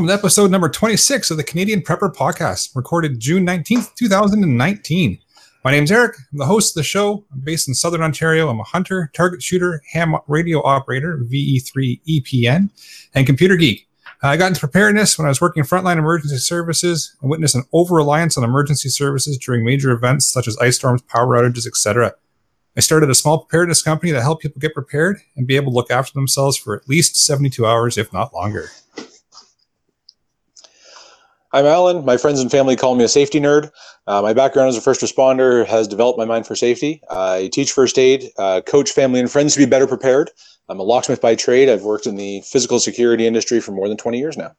welcome to episode number 26 of the Canadian Prepper Podcast, recorded June 19th, 2019. My name's Eric. I'm the host of the show. I'm based in Southern Ontario. I'm a hunter, target shooter, ham radio operator, VE3 EPN, and computer geek. I got into preparedness when I was working in frontline emergency services and witnessed an over reliance on emergency services during major events such as ice storms, power outages, etc. I started a small preparedness company that helped people get prepared and be able to look after themselves for at least 72 hours, if not longer. I'm Alan. My friends and family call me a safety nerd. Uh, my background as a first responder has developed my mind for safety. I teach first aid, uh, coach family and friends to be better prepared. I'm a locksmith by trade. I've worked in the physical security industry for more than 20 years now.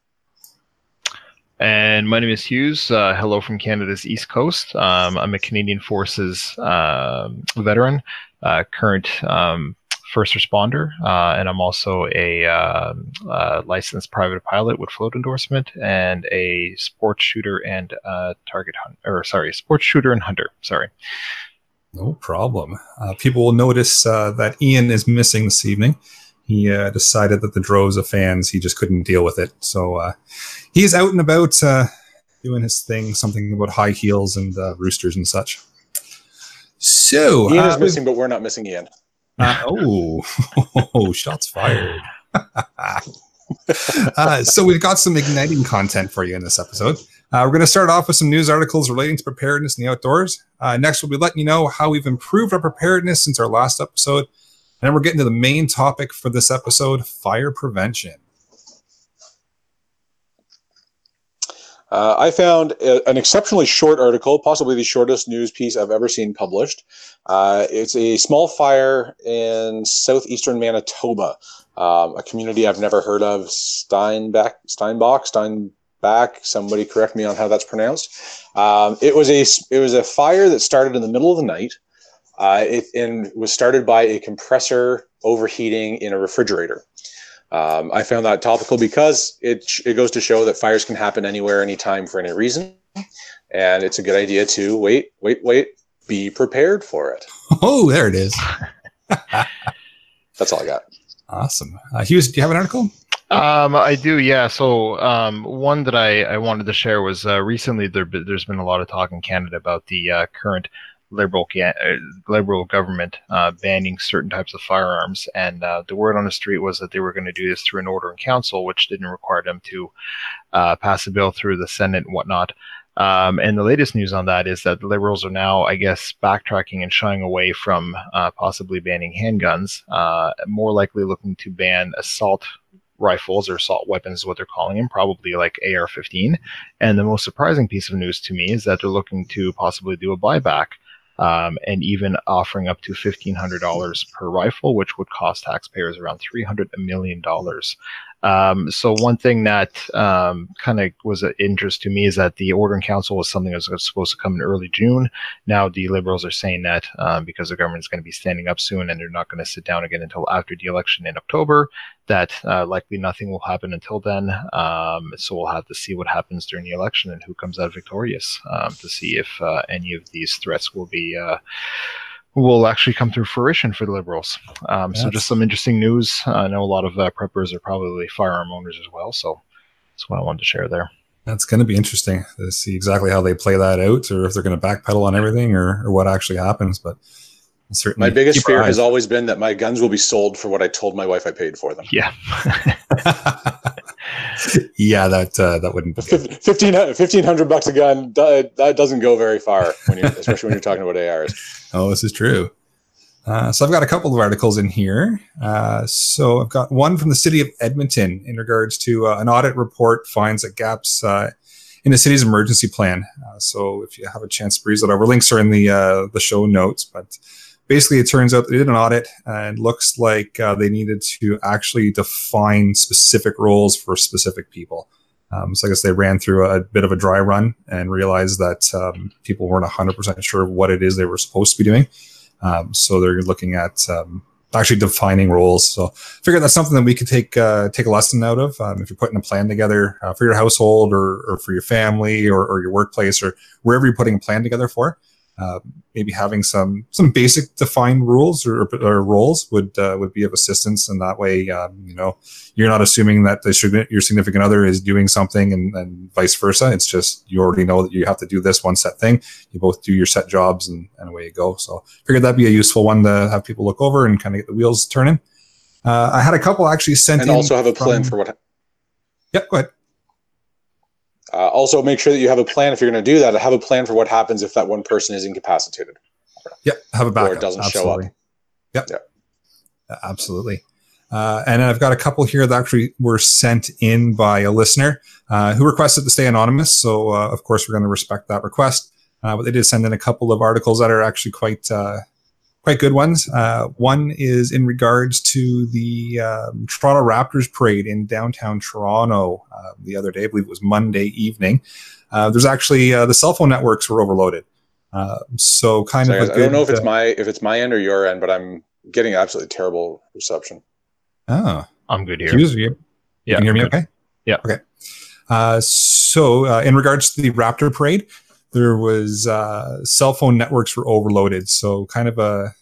And my name is Hughes. Uh, hello from Canada's East Coast. Um, I'm a Canadian Forces um, veteran, uh, current um, first responder, uh, and I'm also a uh, uh, licensed private pilot with float endorsement and a sports shooter and uh, target hunt, or sorry, sports shooter and hunter. Sorry. No problem. Uh, people will notice uh, that Ian is missing this evening. He decided that the droves of fans he just couldn't deal with it, so he's out and about doing his thing, something about high heels and roosters and such. So Ian is missing, but we're not missing Ian. Uh, oh, oh, shots fired. uh, so we've got some igniting content for you in this episode. Uh, we're going to start off with some news articles relating to preparedness in the outdoors. Uh, next, we'll be letting you know how we've improved our preparedness since our last episode. And then we're getting to the main topic for this episode fire prevention. Uh, I found a, an exceptionally short article, possibly the shortest news piece I've ever seen published. Uh, it's a small fire in southeastern Manitoba, um, a community I've never heard of. Steinbach, Steinbach. Somebody correct me on how that's pronounced. Um, it was a it was a fire that started in the middle of the night. Uh, it and was started by a compressor overheating in a refrigerator. Um, I found that topical because it it goes to show that fires can happen anywhere, anytime, for any reason, and it's a good idea to wait, wait, wait, be prepared for it. Oh, there it is. That's all I got. Awesome, uh, Hughes. Do you have an article? Um, I do, yeah. So, um, one that I, I wanted to share was uh, recently there, there's been a lot of talk in Canada about the uh, current liberal uh, liberal government uh, banning certain types of firearms, and uh, the word on the street was that they were going to do this through an order in council, which didn't require them to uh, pass a bill through the Senate and whatnot. Um, and the latest news on that is that the liberals are now, I guess, backtracking and shying away from uh, possibly banning handguns, uh, more likely looking to ban assault rifles or assault weapons is what they're calling them, probably like AR 15. And the most surprising piece of news to me is that they're looking to possibly do a buyback um, and even offering up to $1,500 per rifle, which would cost taxpayers around $300 million. Um, so one thing that um, kind of was an interest to me is that the order in council was something that was supposed to come in early June. Now the liberals are saying that um, because the government is going to be standing up soon and they're not going to sit down again until after the election in October, that uh, likely nothing will happen until then. Um, so we'll have to see what happens during the election and who comes out victorious um, to see if uh, any of these threats will be. Uh, will actually come through fruition for the liberals. Um, so just some interesting news. I know a lot of uh, preppers are probably firearm owners as well, so that's what I wanted to share there. That's going to be interesting to see exactly how they play that out, or if they're going to backpedal on everything, or, or what actually happens. But my biggest fear has always been that my guns will be sold for what I told my wife I paid for them. Yeah. yeah, that uh, that wouldn't be 15, 1500 bucks a gun. That doesn't go very far, when you, especially when you're talking about ARs. Oh, this is true. Uh, so I've got a couple of articles in here. Uh, so I've got one from the city of Edmonton in regards to uh, an audit report finds that gaps uh, in the city's emergency plan. Uh, so if you have a chance to breeze it over, links are in the uh, the show notes. But basically, it turns out they did an audit and looks like they needed to actually define specific roles for specific people. Um, so I guess they ran through a bit of a dry run and realized that um, people weren't 100% sure what it is they were supposed to be doing. Um, so they're looking at um, actually defining roles. So I figured that's something that we could take uh, take a lesson out of um, if you're putting a plan together uh, for your household or, or for your family or, or, your workplace or wherever you're putting a plan together for. Uh, maybe having some some basic defined rules or, or roles would uh, would be of assistance, and that way, um, you know, you're not assuming that the, your significant other is doing something, and, and, vice versa. It's just you already know that you have to do this one set thing. You both do your set jobs, and, and away you go. So, figured that'd be a useful one to have people look over and kind of get the wheels turning. Uh, I had a couple actually sent and also have a plan from, for what. Yep, go ahead. Uh, also, make sure that you have a plan if you're going to do that. Have a plan for what happens if that one person is incapacitated. Yep, have a backup. Or it doesn't Absolutely. show up. Yep. Yep. Absolutely. Uh, and I've got a couple here that actually were sent in by a listener uh, who requested to stay anonymous. So, uh, of course, we're going to respect that request. Uh, but they did send in a couple of articles that are actually quite uh, quite good ones. Uh, one is in regards to the um, Toronto Raptors parade in downtown Toronto uh, the other day. I believe it was Monday evening. Uh, there's actually uh, the cell phone networks were overloaded. Uh, so kind Sorry, of. I don't know if it's uh, my if it's my end or your end, but I'm getting absolutely terrible reception. Oh, I'm good here. Hughes, you, yeah, can you hear me? Okay. Yeah. Okay. so in regards to the Raptor parade, there was uh, cell phone networks were overloaded. So kind of a,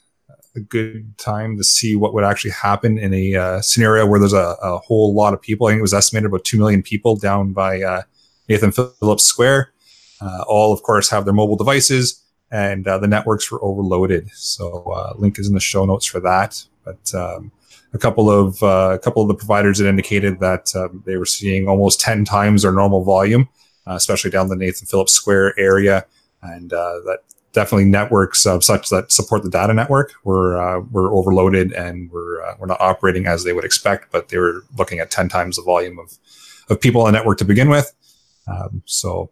a good time to see what would actually happen in a uh, scenario where there's a, a, whole lot of people. I think it was estimated about 2 million people down by uh, Nathan Phillips Square. Uh, all, of course, have their mobile devices and uh, the networks were overloaded. So uh, link is in the show notes for that. But um, a couple of a couple of the providers had indicated that um, they were seeing almost 10 times their normal volume uh, especially down the Nathan Phillips Square area, and uh, that definitely networks such that support the data network were uh, were overloaded and were uh, were not operating as they would expect, but they were looking at ten times the volume of of people on the network to begin with. Um, so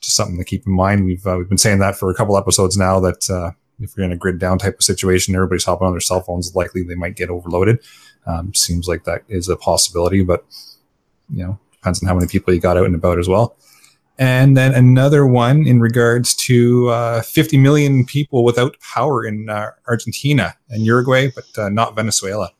just something to keep in mind. We've uh, we've been saying that for a couple episodes now that uh, if you're in a grid down type of situation, everybody's hopping on their cell phones, likely they might get overloaded. Um, seems like that is a possibility, but you know depends on how many people you got out and about as well. And then another one in regards to uh, 50 million people without power in uh, Argentina and Uruguay, but uh, not Venezuela.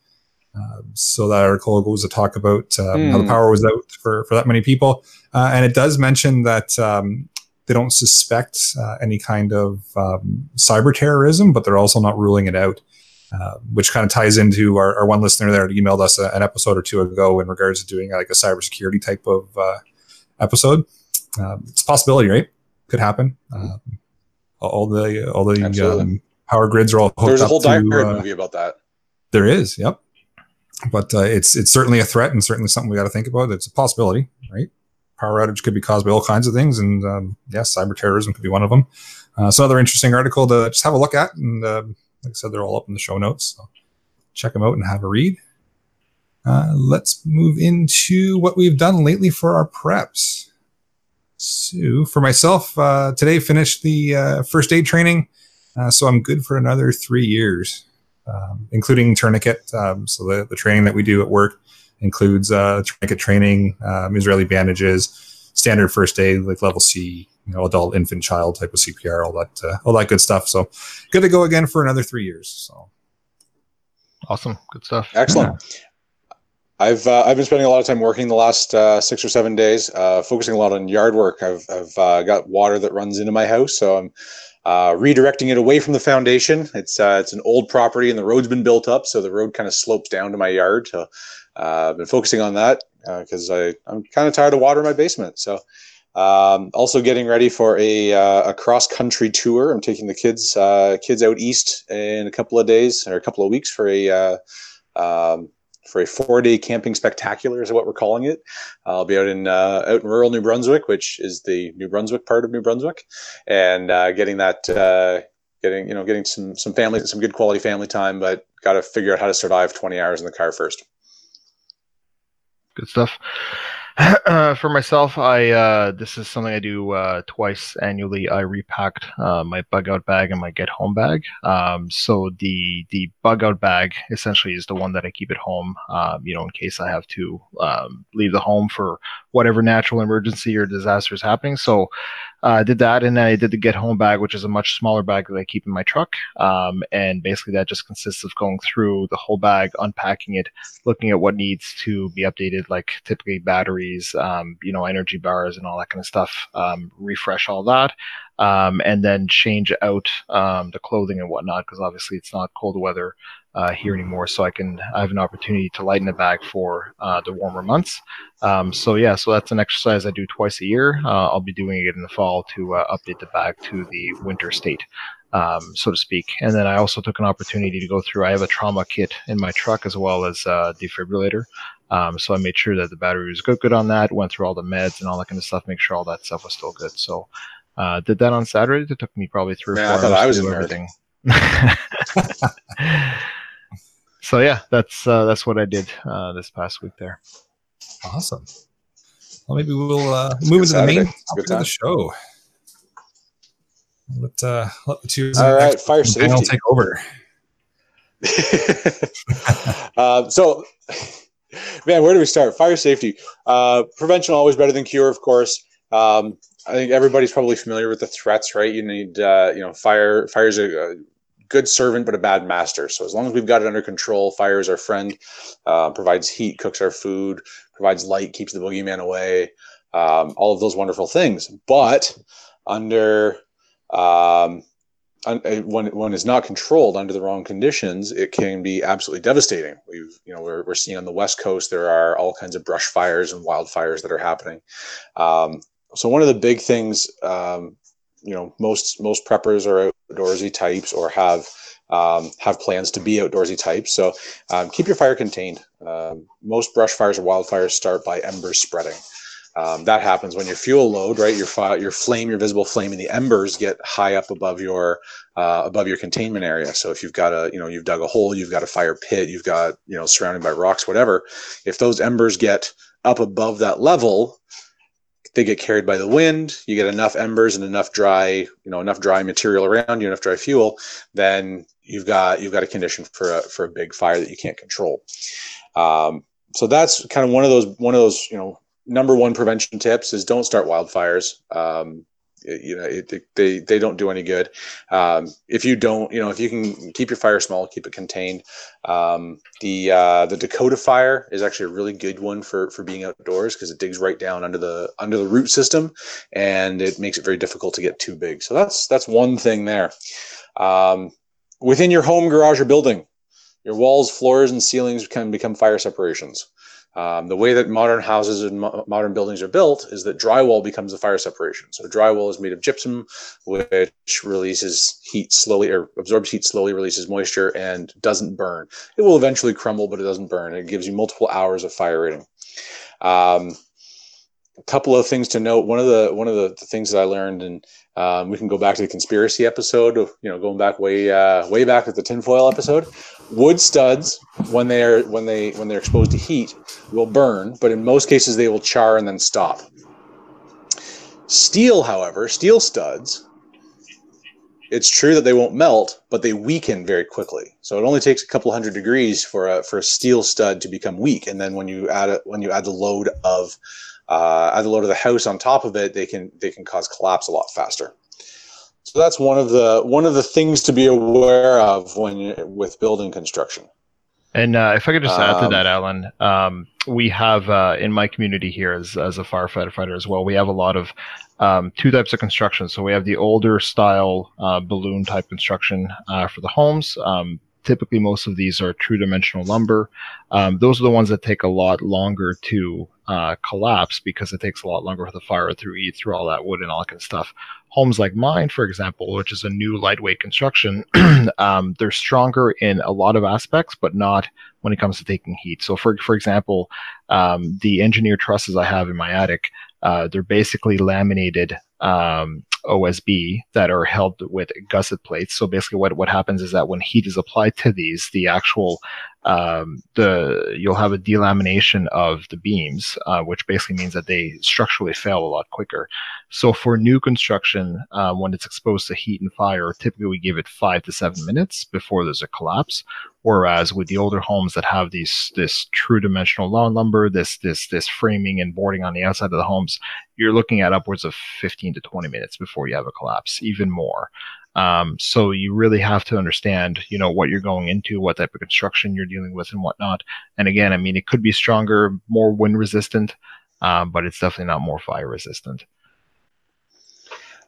Uh, so that article goes to talk about mm. how the hmm. power was out for, for that many people. Uh, and it does mention that um, they don't suspect uh, any kind of um, cyber terrorism, but they're also not ruling it out. Uh, which kind of ties into our, our, one listener there that emailed us a, an episode or two ago in regards to doing like a cybersecurity type of uh, episode. Uh, it's a possibility, right? Could happen. Um, all the all the um, power grids are all. Hooked up. There's a whole to, uh, movie about that. There is, yep. But uh, it's it's certainly a threat and certainly something we got to think about. It's a possibility, right? Power outage could be caused by all kinds of things, and um, yes, cyber terrorism could be one of them. so another interesting article to just have a look at and like I said, they're all up in the show notes. So check them out and have a read. Uh, let's move into what we've done lately for our preps. So, for myself, uh, today finished the uh, first aid training, uh, so I'm good for another three years, um, including tourniquet. Um, so, the, the training that we do at work includes uh, tourniquet training, um, Israeli bandages, standard first aid, like level C, you know, adult, infant, child type of CPR, all that, uh, all that good stuff. So good to go again for another three years. So awesome, good stuff. Excellent. Yeah. I've uh, I've been spending a lot of time working the last uh, six or seven days, uh, focusing a lot on yard work. I've I've uh, got water that runs into my house, so I'm uh, redirecting it away from the foundation. It's uh, it's an old property, and the road's been built up, so the road kind of slopes down to my yard. So I've been focusing on that because I I'm kind of tired of water in my basement. So um, also getting ready for a, uh, a cross country tour. I'm taking the kids uh, kids out east in a couple of days or a couple of weeks for a uh, um, for a four day camping spectacular is what we're calling it. I'll be out in uh, out in rural New Brunswick, which is the New Brunswick part of New Brunswick, and uh, getting that uh, getting you know getting some some family some good quality family time, but got to figure out how to survive 20 hours in the car first. Good stuff. For myself, I uh, this is something I do uh, twice annually. I repacked uh, my bug out bag and my get home bag. Um, so the the bug out bag essentially is the one that I keep at home. Um, you know, in case I have to um, leave the home for whatever natural emergency or disaster is happening. So I uh, did that, and I did the get home bag, which is a much smaller bag that I keep in my truck. Um, and basically, that just consists of going through the whole bag, unpacking it, looking at what needs to be updated, like typically batteries, um, you know, energy bars, and all that kind of stuff. Um, refresh all that. Um, and then change out um, the clothing and whatnot because obviously it's not cold weather uh, here anymore. So I can I have an opportunity to lighten the bag for uh, the warmer months. Um, so yeah, so that's an exercise I do twice a year. Uh, I'll be doing it in the fall to uh, update the bag to the winter state. Um, so to speak. And then I also took an opportunity to go through. I have a trauma kit in my truck as well as a defibrillator. Um, so I made sure that the battery was good, good on that. Went through all the meds and all that kind of stuff. Make sure all that stuff was still good. So uh, did that on Saturday. It took me probably three or Man, four I thought hours I was to do in everything. so yeah, that's uh, that's what I did uh, this past week there. Awesome. Well, maybe we'll uh, move into the main It's topic of the show. Let uh, let the two All right, fire from the panel safety. take over. um, so, man, where do we start? Fire safety. Uh, prevention always better than cure, of course. Um, I think everybody's probably familiar with the threats, right? You need, uh, you know, fire. Fire is a, a good servant, but a bad master. So as long as we've got it under control, fire is our friend. Uh, provides heat, cooks our food, provides light, keeps the boogeyman away. Um, all of those wonderful things, but under um, uh, when when it's not controlled under the wrong conditions, it can be absolutely devastating. We've you know we're we're seeing on the west coast there are all kinds of brush fires and wildfires that are happening. Um, so one of the big things, um, you know, most most preppers are outdoorsy types or have um, have plans to be outdoorsy types. So um, keep your fire contained. Um, most brush fires or wildfires start by embers spreading. Um, that happens when your fuel load, right? Your fire, your flame, your visible flame, and the embers get high up above your uh, above your containment area. So if you've got a, you know, you've dug a hole, you've got a fire pit, you've got, you know, surrounded by rocks, whatever. If those embers get up above that level, they get carried by the wind. You get enough embers and enough dry, you know, enough dry material around you, enough dry fuel, then you've got you've got a condition for a for a big fire that you can't control. Um, so that's kind of one of those one of those you know number one prevention tips is don't start wildfires. Um, you know, it, it- they they don't do any good. Um, if you don't, you know, if you can keep your fire small, keep it contained. Um, the uh, the Dakota fire is actually a really good one for for being outdoors because it digs right down under the under the root system, and it makes it very difficult to get too big. So that's that's one thing there. Um, within your home, garage, or building, your walls, floors, and ceilings can become fire separations. Um, the way that modern houses and mo- modern buildings are built is that drywall becomes a fire separation. So drywall is made of gypsum, which releases heat slowly or absorbs heat slowly, releases moisture, and doesn't burn. It will eventually crumble, but it doesn't burn. It gives you multiple hours of fire rating. Um, a couple of things to note. One of the one of the, the things that I learned, and um, we can go back to the conspiracy episode of you know going back way uh, way back with the tinfoil episode. Wood studs, when they're when they when they're exposed to heat, will burn, but in most cases they will char and then stop. Steel, however, steel studs, it's true that they won't melt, but they weaken very quickly. So it only takes a couple hundred degrees for a for a steel stud to become weak, and then when you add it when you add the load of uh, add the load of the house on top of it, they can they can cause collapse a lot faster. So that's one of the one of the things to be aware of when with building construction. And uh, if I could just add to Um, that, Alan, um, we have uh, in my community here as, as a firefighter fighter as well, we have a lot of um, two types of construction. So we have the older style uh, balloon type construction uh, for the homes. Um, typically, most of these are true dimensional lumber. Um, those are the ones that take a lot longer to uh, collapse because it takes a lot longer for the fire to eat through all that wood and all that kind of stuff. Homes like mine, for example, which is a new lightweight construction, um, they're stronger in a lot of aspects, but not when it comes to taking heat. So, for for example, um, the engineered trusses I have in my attic, uh, they're basically laminated um, OSB that are held with gusset plates. So basically, what what happens is that when heat is applied to these, the actual um, the you'll have a delamination of the beams, uh, which basically means that they structurally fail a lot quicker. So for new construction, uh, when it's exposed to heat and fire, typically we give it five to seven minutes before there's a collapse. Whereas with the older homes that have these this true dimensional lawn lumber, this this this framing and boarding on the outside of the homes, you're looking at upwards of 15 to 20 minutes before you have a collapse, even more. Um, so you really have to understand, you know, what you're going into, what type of construction you're dealing with, and whatnot. And again, I mean, it could be stronger, more wind resistant, um, but it's definitely not more fire resistant.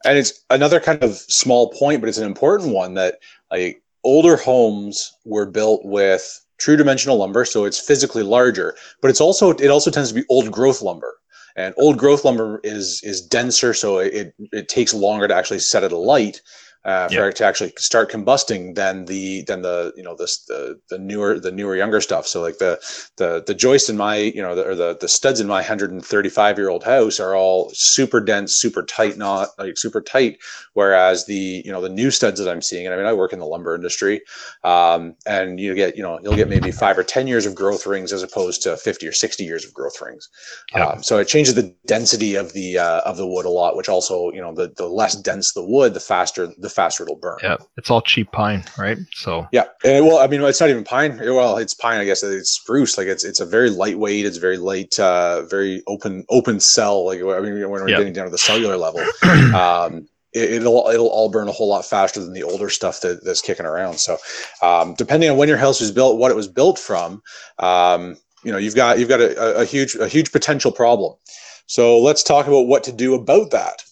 and it's another kind of small point, but it's an important one that like older homes were built with true dimensional lumber, so it's physically larger, but it's also it also tends to be old growth lumber. And old growth lumber is is denser, so it it takes longer to actually set it alight uh, for it to actually start combusting than the than the you know this the the newer the newer younger stuff. So like the the the joist in my you know the, or the the studs in my 135 year old house are all super dense, super tight knot, like super tight. Whereas the you know the new studs that I'm seeing, and I mean I work in the lumber industry, um, and you get you know you'll get maybe five or ten years of growth rings as opposed to 50 or 60 years of growth rings. Yep. Um, so it changes the density of the uh, of the wood a lot, which also you know the the less dense the wood, the faster the faster it'll burn. Yeah, it's all cheap pine, right? So yeah, and, well, I mean, it's not even pine. Well, it's pine, I guess. It's spruce. Like it's it's a very lightweight. It's very light, uh, very open open cell. Like I mean, when we're getting down to the cellular level. Um, it, will it'll all burn a whole lot faster than the older stuff that, that's kicking around. So, um, depending on when your house was built, what it was built from, um, you know, you've got you've got a, a, huge a huge potential problem. So let's talk about what to do about that.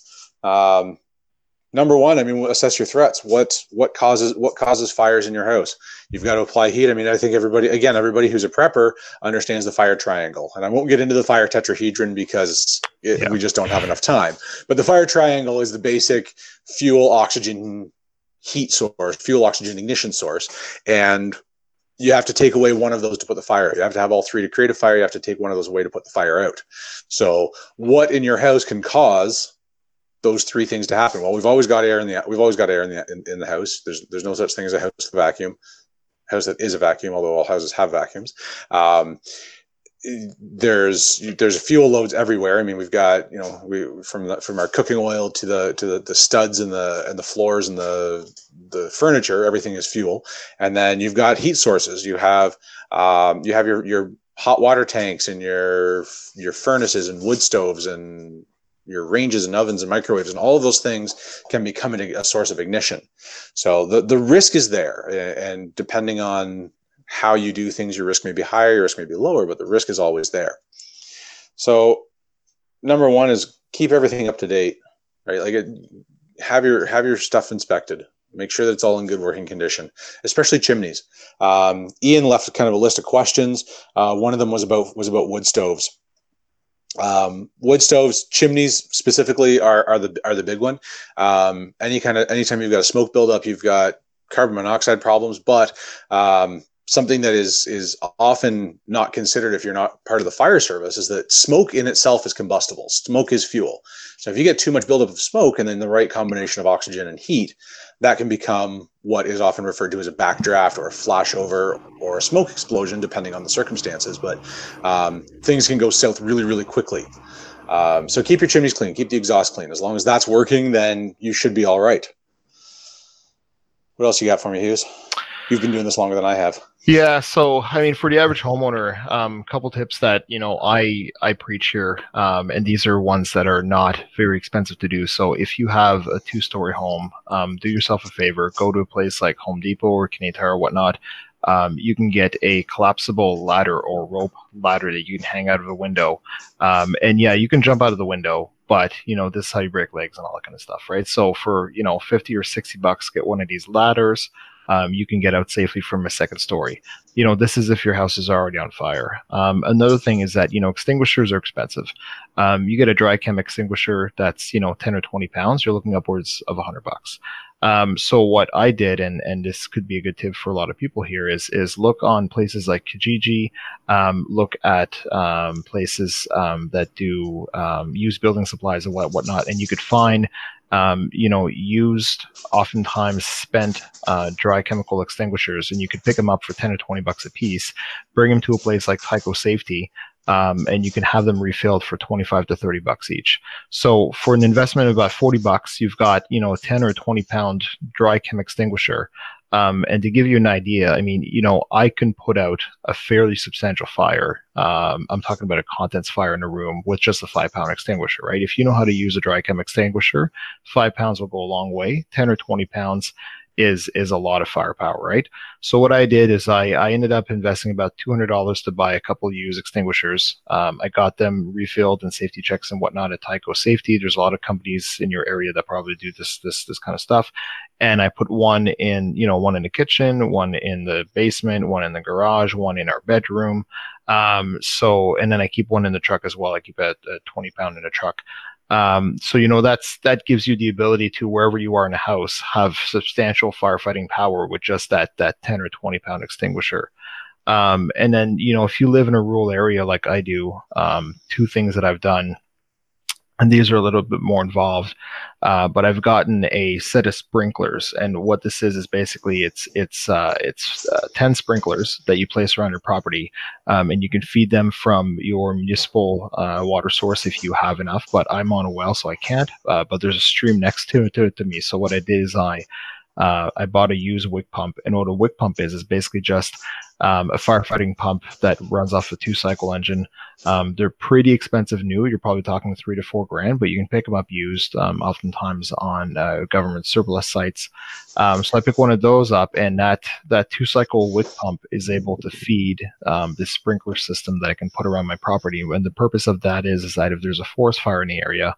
Um, number one, I mean, assess your threats. What what causes what causes fires in your house? You've got to apply heat. I mean, I think everybody, again, everybody who's a prepper understands the fire triangle, and I won't get into the fire tetrahedron because it, yeah. we just don't have enough time. But the fire triangle is the basic fuel, oxygen, heat source, fuel, oxygen, ignition source, and you have to take away one of those to put the fire. You have to have all three to create a fire. You have to take one of those away to put the fire out. So, what in your house can cause those three things to happen? Well, we've always got air in the we've always got air in the in, in the house. There's there's no such thing as a house with a vacuum. House that is a vacuum, although all houses have vacuums. Um, there's there's fuel loads everywhere. I mean, we've got you know we from the, from our cooking oil to the to the, the studs and the and the floors and the the furniture. Everything is fuel, and then you've got heat sources. You have um, you have your your hot water tanks and your your furnaces and wood stoves and your ranges and ovens and microwaves and all of those things can become a, source of ignition. So the, the risk is there. And depending on how you do things, your risk may be higher, your risk may be lower, but the risk is always there. So number one is keep everything up to date, right? Like it, have your, have your stuff inspected. Make sure that it's all in good working condition, especially chimneys. Um, Ian left kind of a list of questions. Uh, one of them was about was about wood stoves um, wood stoves, chimneys specifically are, are the are the big one. Um, any kind of anytime you've got a smoke buildup, you've got carbon monoxide problems. But um, something that is is often not considered if you're not part of the fire service is that smoke in itself is combustible. Smoke is fuel. So if you get too much buildup of smoke and then the right combination of oxygen and heat, that can become what is often referred to as a backdraft or a flashover or a smoke explosion, depending on the circumstances. But um, things can go south really, really quickly. Um, so keep your chimneys clean, keep the exhaust clean. As long as that's working, then you should be all right. What else you got for me, Hughes? You've been doing this longer than I have. Yeah, so I mean, for the average homeowner, a um, couple tips that you know I I preach here, um, and these are ones that are not very expensive to do. So if you have a two-story home, um, do yourself a favor, go to a place like Home Depot or Canadian or whatnot. Um, you can get a collapsible ladder or rope ladder that you can hang out of a window, um, and yeah, you can jump out of the window. But you know this is how you break legs and all that kind of stuff, right? So for you know fifty or sixty bucks, get one of these ladders um, you can get out safely from a second story. You know, this is if your house is already on fire. Um, another thing is that, you know, extinguishers are expensive. Um, you get a dry chem extinguisher that's, you know, 10 or 20 pounds, you're looking upwards of 100 bucks. Um, so what I did, and and this could be a good tip for a lot of people here, is is look on places like Kijiji, um, look at um, places um, that do um, use building supplies and what whatnot, and you could find um, you know, used, oftentimes spent uh, dry chemical extinguishers, and you could pick them up for 10 or 20 bucks a piece, bring them to a place like Tyco Safety, um, and you can have them refilled for 25 to 30 bucks each. So for an investment of about 40 bucks, you've got, you know, a 10 or 20 pound dry chem extinguisher um, and to give you an idea, I mean, you know, I can put out a fairly substantial fire. Um, I'm talking about a contents fire in a room with just a five pound extinguisher, right? If you know how to use a dry chem extinguisher, five pounds will go a long way. 10 or 20 pounds is is a lot of firepower, right? So what I did is I, I ended up investing about two hundred dollars to buy a couple used extinguishers. Um, I got them refilled and safety checks and whatnot at Tyco Safety. There's a lot of companies in your area that probably do this this this kind of stuff. And I put one in, you know, one in the kitchen, one in the basement, one in the garage, one in our bedroom. Um, so and then I keep one in the truck as well. I keep a, a 20 pound in a truck. Um, so you know that's that gives you the ability to wherever you are in a house have substantial firefighting power with just that that 10 or 20 pound extinguisher. Um, and then you know if you live in a rural area like I do, um, two things that I've done and these are a little bit more involved. Uh, but I've gotten a set of sprinklers, and what this is is basically it's it's uh, it's uh, ten sprinklers that you place around your property, um, and you can feed them from your municipal uh, water source if you have enough. But I'm on a well, so I can't. Uh, but there's a stream next to it to, to me. So what I did is I uh, I bought a used wick pump, and what a wick pump is is basically just um, a firefighting pump that runs off a two cycle engine. Um, they're pretty expensive new. You're probably talking three to four grand, but you can pick them up used, um, oftentimes on uh, government surplus sites. Um, so I pick one of those up, and that that two cycle wick pump is able to feed um, this sprinkler system that I can put around my property. And the purpose of that is, is that if there's a forest fire in the area,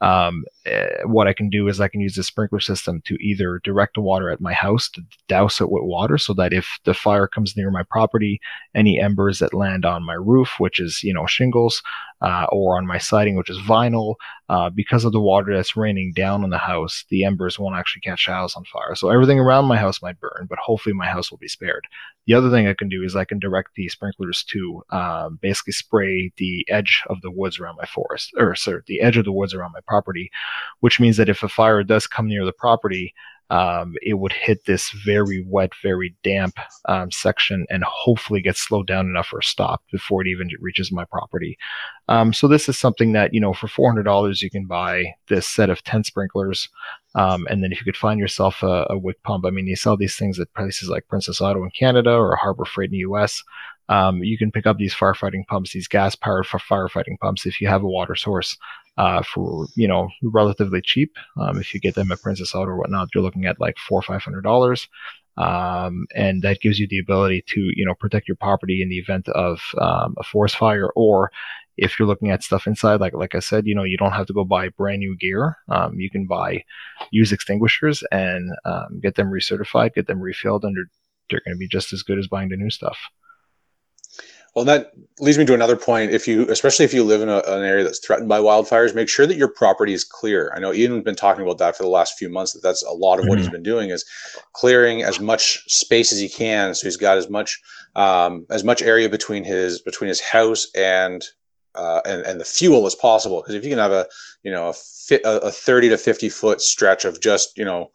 um, uh, what I can do is I can use the sprinkler system to either direct the water at my house to douse it with water, so that if the fire comes near my property, any embers that land on my roof, which is you know shingles, uh, or on my siding, which is vinyl, uh, because of the water that's raining down on the house, the embers won't actually catch the house on fire. So everything around my house might burn, but hopefully my house will be spared. The other thing I can do is I can direct the sprinklers to uh, basically spray the edge of the woods around my forest, or sorry, the edge of the woods around my property, which means that if a fire does come near the property, um, it would hit this very wet, very damp um, section and hopefully get slowed down enough or stopped before it even reaches my property. Um, so this is something that, you know, for $400, you can buy this set of 10 sprinklers. Um, and then if you could find yourself a, a, wick pump, I mean, you sell these things at places like Princess Auto in Canada or Harbor Freight in the US. Um, you can pick up these firefighting pumps, these gas powered firefighting pumps, if you have a water source uh, for you know relatively cheap. Um, if you get them at Princess Auto or whatnot, you're looking at like four or five hundred dollars, um, and that gives you the ability to you know protect your property in the event of um, a forest fire or if you're looking at stuff inside, like like I said, you know, you don't have to go buy brand new gear. Um, you can buy used extinguishers and um, get them recertified, get them refilled, and they're, they're going to be just as good as buying the new stuff. Well, that leads me to another point. If you, especially if you live in a, an area that's threatened by wildfires, make sure that your property is clear. I know Ian's been talking about that for the last few months. That that's a lot of mm-hmm. what he's mm-hmm. been doing is clearing as much space as he can, so he's got as much um, as much area between his between his house and uh, and and the fuel as possible. Because if you can have a you know a, fit, a, a thirty to fifty foot stretch of just you know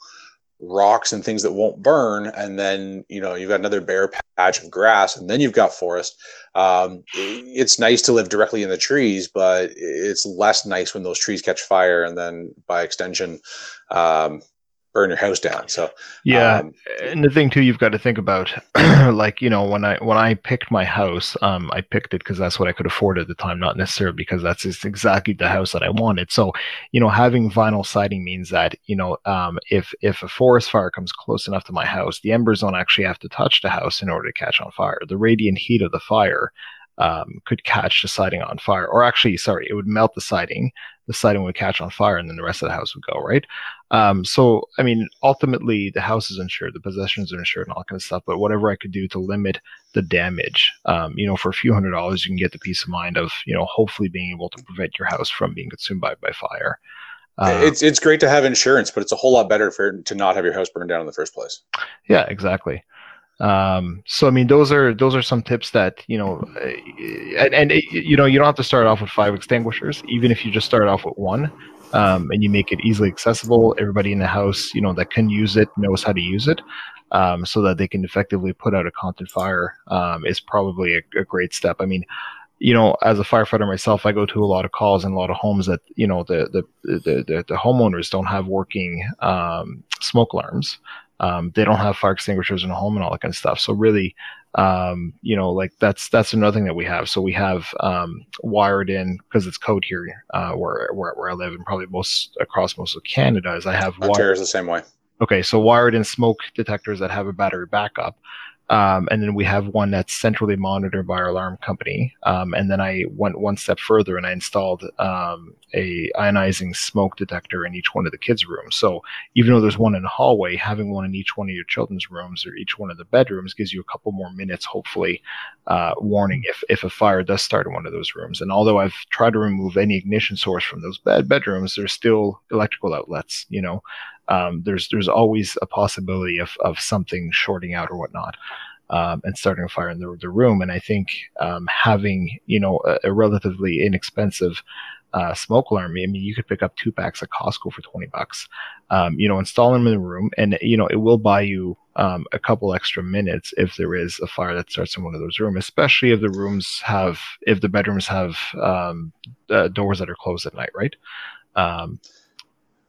rocks and things that won't burn and then you know you've got another bare patch of grass and then you've got forest. Um, it's nice to live directly in the trees but it's less nice when those trees catch fire and then by extension um, burn your house down. So yeah, um, and the thing too, you've got to think about, like you know, when I when I picked my house, um, I picked it because that's what I could afford at the time, not necessarily because that's exactly the house that I wanted. So you know, having vinyl siding means that you know, um, if if a forest fire comes close enough to my house, the embers don't actually have to touch the house in order to catch on fire. The radiant heat of the fire um, could catch the siding on fire, or actually, sorry, it would melt the siding. The siding would catch on fire, and then the rest of the house would go right. Um, so, I mean, ultimately, the house is insured, the possessions are insured, and all that kind of stuff. But whatever I could do to limit the damage, um, you know, for a few hundred dollars, you can get the peace of mind of, you know, hopefully being able to prevent your house from being consumed by by fire. Uh, it's it's great to have insurance, but it's a whole lot better for to not have your house burned down in the first place. Yeah, exactly. Um, so I mean, those are those are some tips that you know, and, and you know, you don't have to start off with five extinguishers. Even if you just start off with one, um, and you make it easily accessible, everybody in the house, you know, that can use it knows how to use it, um, so that they can effectively put out a content fire. Um, is probably a, a great step. I mean, you know, as a firefighter myself, I go to a lot of calls in a lot of homes that you know the the the, the, the homeowners don't have working um, smoke alarms. Um, they don't have fire extinguishers in a home and all that kind of stuff. So really, um, you know, like that's that's another thing that we have. So we have um, wired in because it's code here uh, where, where where I live and probably most across most of Canada is I have Ontario is the same way. Okay, so wired in smoke detectors that have a battery backup. Um, and then we have one that's centrally monitored by our alarm company. Um, and then I went one step further and I installed um, a ionizing smoke detector in each one of the kids' rooms. So even though there's one in the hallway, having one in each one of your children's rooms or each one of the bedrooms gives you a couple more minutes, hopefully, uh, warning if if a fire does start in one of those rooms. And although I've tried to remove any ignition source from those bed bedrooms, there's still electrical outlets. You know, um, there's there's always a possibility of of something shorting out or whatnot. Um, and starting a fire in the, the room. And I think um, having you know a, a relatively inexpensive uh, smoke alarm. I mean, you could pick up two packs at Costco for 20 bucks. Um, you know, install them in the room and, you know, it will buy you um, a couple extra minutes if there is a fire that starts in one of those rooms, especially if the rooms have, if the bedrooms have um, uh, doors that are closed at night, right? Um,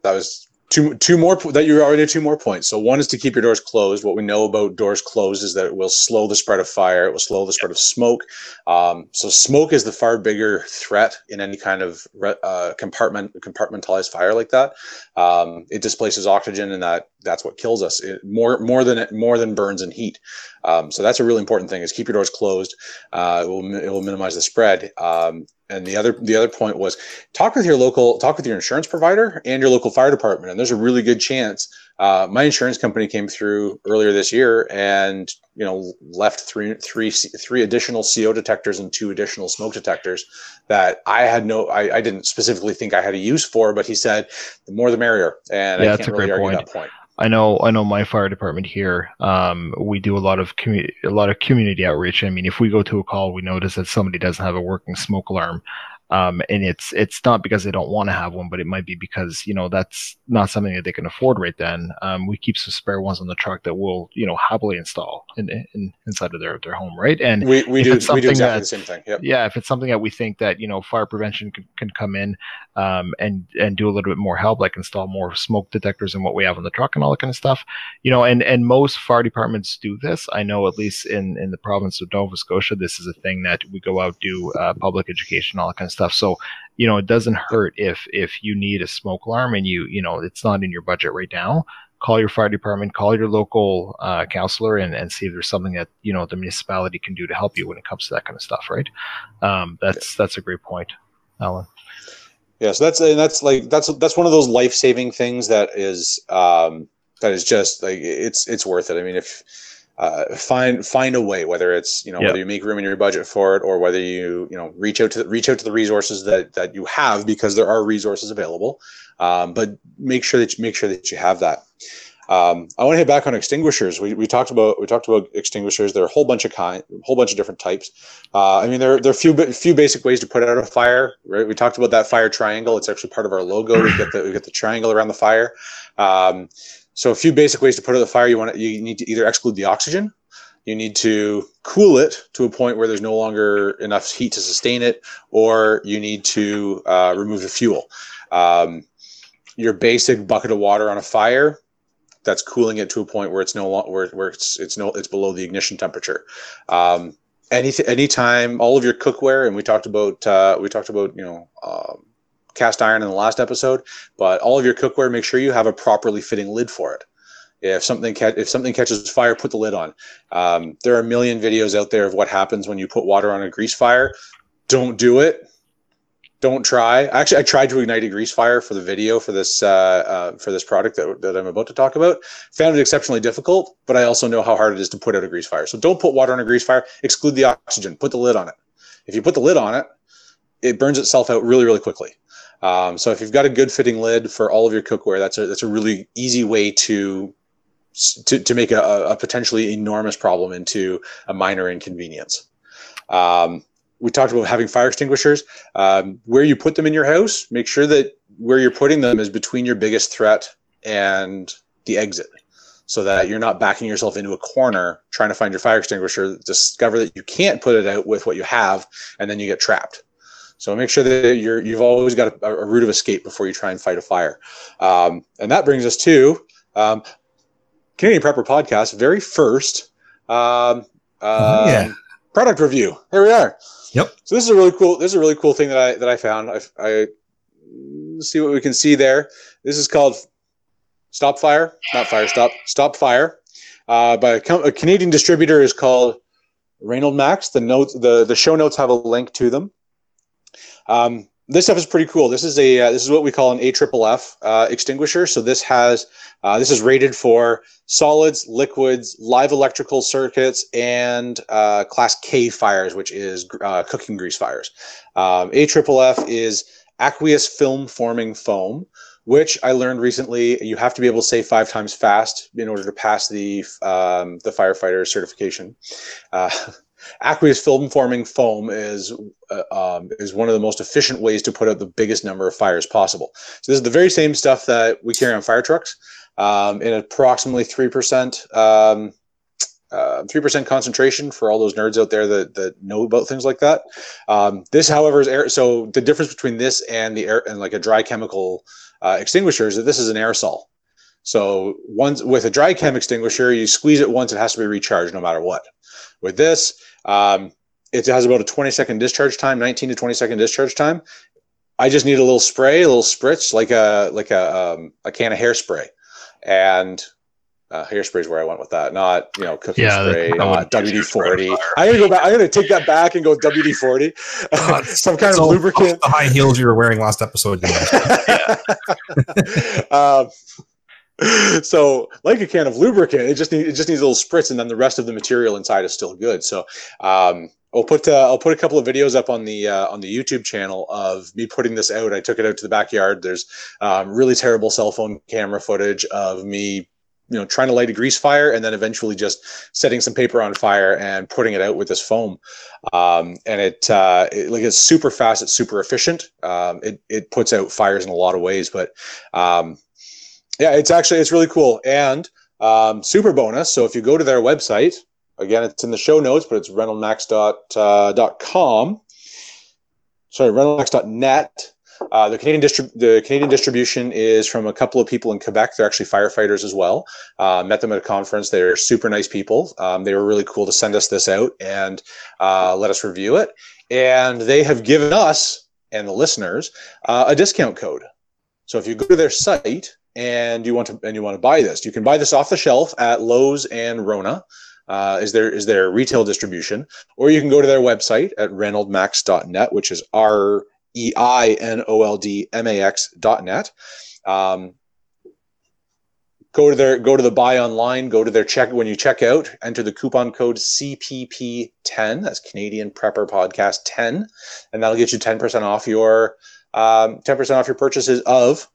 that was two two more that you're already two more points. So one is to keep your doors closed. What we know about doors closed is that it will slow the spread of fire. It will slow the spread of smoke. Um, so smoke is the far bigger threat in any kind of uh, compartment compartmentalized fire like that. Um, it displaces oxygen, and that that's what kills us. It, more more than more than burns and heat. Um, so that's a really important thing: is keep your doors closed. Uh, it will it will minimize the spread. Um, and the other the other point was talk with your local talk with your insurance provider and your local fire department and there's a really good chance uh, my insurance company came through earlier this year and you know left three three three additional co detectors and two additional smoke detectors that i had no i, I didn't specifically think i had a use for but he said the more the merrier and yeah, i can't really argue point. that point I know, I know my fire department here. Um, we do a lot of community, a lot of community outreach. I mean, if we go to a call, we notice that somebody doesn't have a working smoke alarm. Um, and it's it's not because they don't want to have one, but it might be because you know that's not something that they can afford right then. Um, we keep some spare ones on the truck that we'll you know happily install in, in inside of their their home, right? And we, we do we do exactly that, the same thing. Yep. Yeah, if it's something that we think that you know fire prevention can, can come in um, and and do a little bit more help, like install more smoke detectors and what we have on the truck and all that kind of stuff, you know. And and most fire departments do this. I know at least in in the province of Nova Scotia, this is a thing that we go out do uh, public education, all that kind of stuff. So, you know, it doesn't hurt if if you need a smoke alarm and you you know it's not in your budget right now. Call your fire department, call your local uh, counselor, and, and see if there's something that you know the municipality can do to help you when it comes to that kind of stuff. Right? Um, that's that's a great point, Alan. Yeah, so that's and that's like that's that's one of those life saving things that is um, that is just like it's it's worth it. I mean, if uh, find find a way whether it's you know yep. whether you make room in your budget for it or whether you you know reach out to reach out to the resources that that you have because there are resources available um, but make sure that you make sure that you have that um, I want to hit back on extinguishers. We, we talked about we talked about extinguishers. There are a whole bunch of kind, whole bunch of different types. Uh, I mean, there, there are a few few basic ways to put out a fire. Right? We talked about that fire triangle. It's actually part of our logo. We get the we get the triangle around the fire. Um, so a few basic ways to put out the fire. You want to, you need to either exclude the oxygen, you need to cool it to a point where there's no longer enough heat to sustain it, or you need to uh, remove the fuel. Um, your basic bucket of water on a fire that's cooling it to a point where it's no longer where, where it's it's no it's below the ignition temperature. Um, any anytime all of your cookware, and we talked about uh, we talked about you know um, cast iron in the last episode, but all of your cookware, make sure you have a properly fitting lid for it. If something ca- if something catches fire, put the lid on. Um, there are a million videos out there of what happens when you put water on a grease fire. Don't do it. Don't try. Actually, I tried to ignite a grease fire for the video for this uh, uh, for this product that, that I'm about to talk about. Found it exceptionally difficult, but I also know how hard it is to put out a grease fire. So don't put water on a grease fire. Exclude the oxygen. Put the lid on it. If you put the lid on it, it burns itself out really really quickly. Um, so if you've got a good fitting lid for all of your cookware, that's a that's a really easy way to to, to make a, a potentially enormous problem into a minor inconvenience. Um, we talked about having fire extinguishers. Um, where you put them in your house, make sure that where you're putting them is between your biggest threat and the exit so that you're not backing yourself into a corner trying to find your fire extinguisher, discover that you can't put it out with what you have, and then you get trapped. So make sure that you're you've always got a, a route of escape before you try and fight a fire. Um, and that brings us to um, Canadian Prepper Podcast, very first um, uh, yeah. product review. Here we are. Yep. So this is a really cool. This is a really cool thing that I that I found. I, I see what we can see there. This is called Stop Fire, not Fire Stop, Stop Fire, uh, by a, a Canadian distributor is called Reynold Max. The notes, the the show notes have a link to them. Um, this stuff is pretty cool. This is a uh, this is what we call an AFFF uh, extinguisher. So this has uh, this is rated for solids, liquids, live electrical circuits, and uh, Class K fires, which is uh, cooking grease fires. Um, AFFF is aqueous film forming foam, which I learned recently you have to be able to say five times fast in order to pass the um, the firefighter certification. Aqueous film forming foam is uh, um, is one of the most efficient ways to put out the biggest number of fires possible. So this is the very same stuff that we carry on fire trucks um, in approximately three percent. Um, uh, 3% concentration for all those nerds out there that, that know about things like that. Um, this, however, is air. So the difference between this and the air and like a dry chemical uh, extinguisher is that this is an aerosol. So once with a dry chem extinguisher, you squeeze it once, it has to be recharged no matter what. With this, um, it has about a 20 second discharge time, 19 to 20 second discharge time. I just need a little spray, a little spritz, like a like a um, a can of hairspray, and uh, hairspray is where I went with that. Not you know cooking yeah, spray, not WD forty. I'm gonna go back. I'm gonna take that back and go WD forty. Uh, some kind of lubricant. The high heels you were wearing last episode. um, so like a can of lubricant, it just need, it just needs a little spritz, and then the rest of the material inside is still good. So um, I'll put uh, I'll put a couple of videos up on the uh, on the YouTube channel of me putting this out. I took it out to the backyard. There's um, really terrible cell phone camera footage of me you know trying to light a grease fire and then eventually just setting some paper on fire and putting it out with this foam um, and it, uh, it, like it's super fast it's super efficient um, it, it puts out fires in a lot of ways but um, yeah, it's actually it's really cool and um, super bonus. So if you go to their website, again, it's in the show notes, but it's reinoldmax.com. Uh, sorry, reinoldmax.net. Uh, the Canadian distrib- the Canadian distribution is from a couple of people in Quebec. They're actually firefighters as well. Uh, met them at a conference. They're super nice people. Um, they were really cool to send us this out and uh, let us review it. And they have given us and the listeners uh, a discount code. So if you go to their site, and you want to and you want to buy this, you can buy this off the shelf at Lowe's and Rona. Uh, is there is their retail distribution, or you can go to their website at reinoldmax.net, which is R E I N O L D M A X dot net. Um, go to their go to the buy online. Go to their check when you check out. Enter the coupon code CPP10. That's Canadian Prepper Podcast 10, and that'll get you 10% off your um, 10% off your purchases of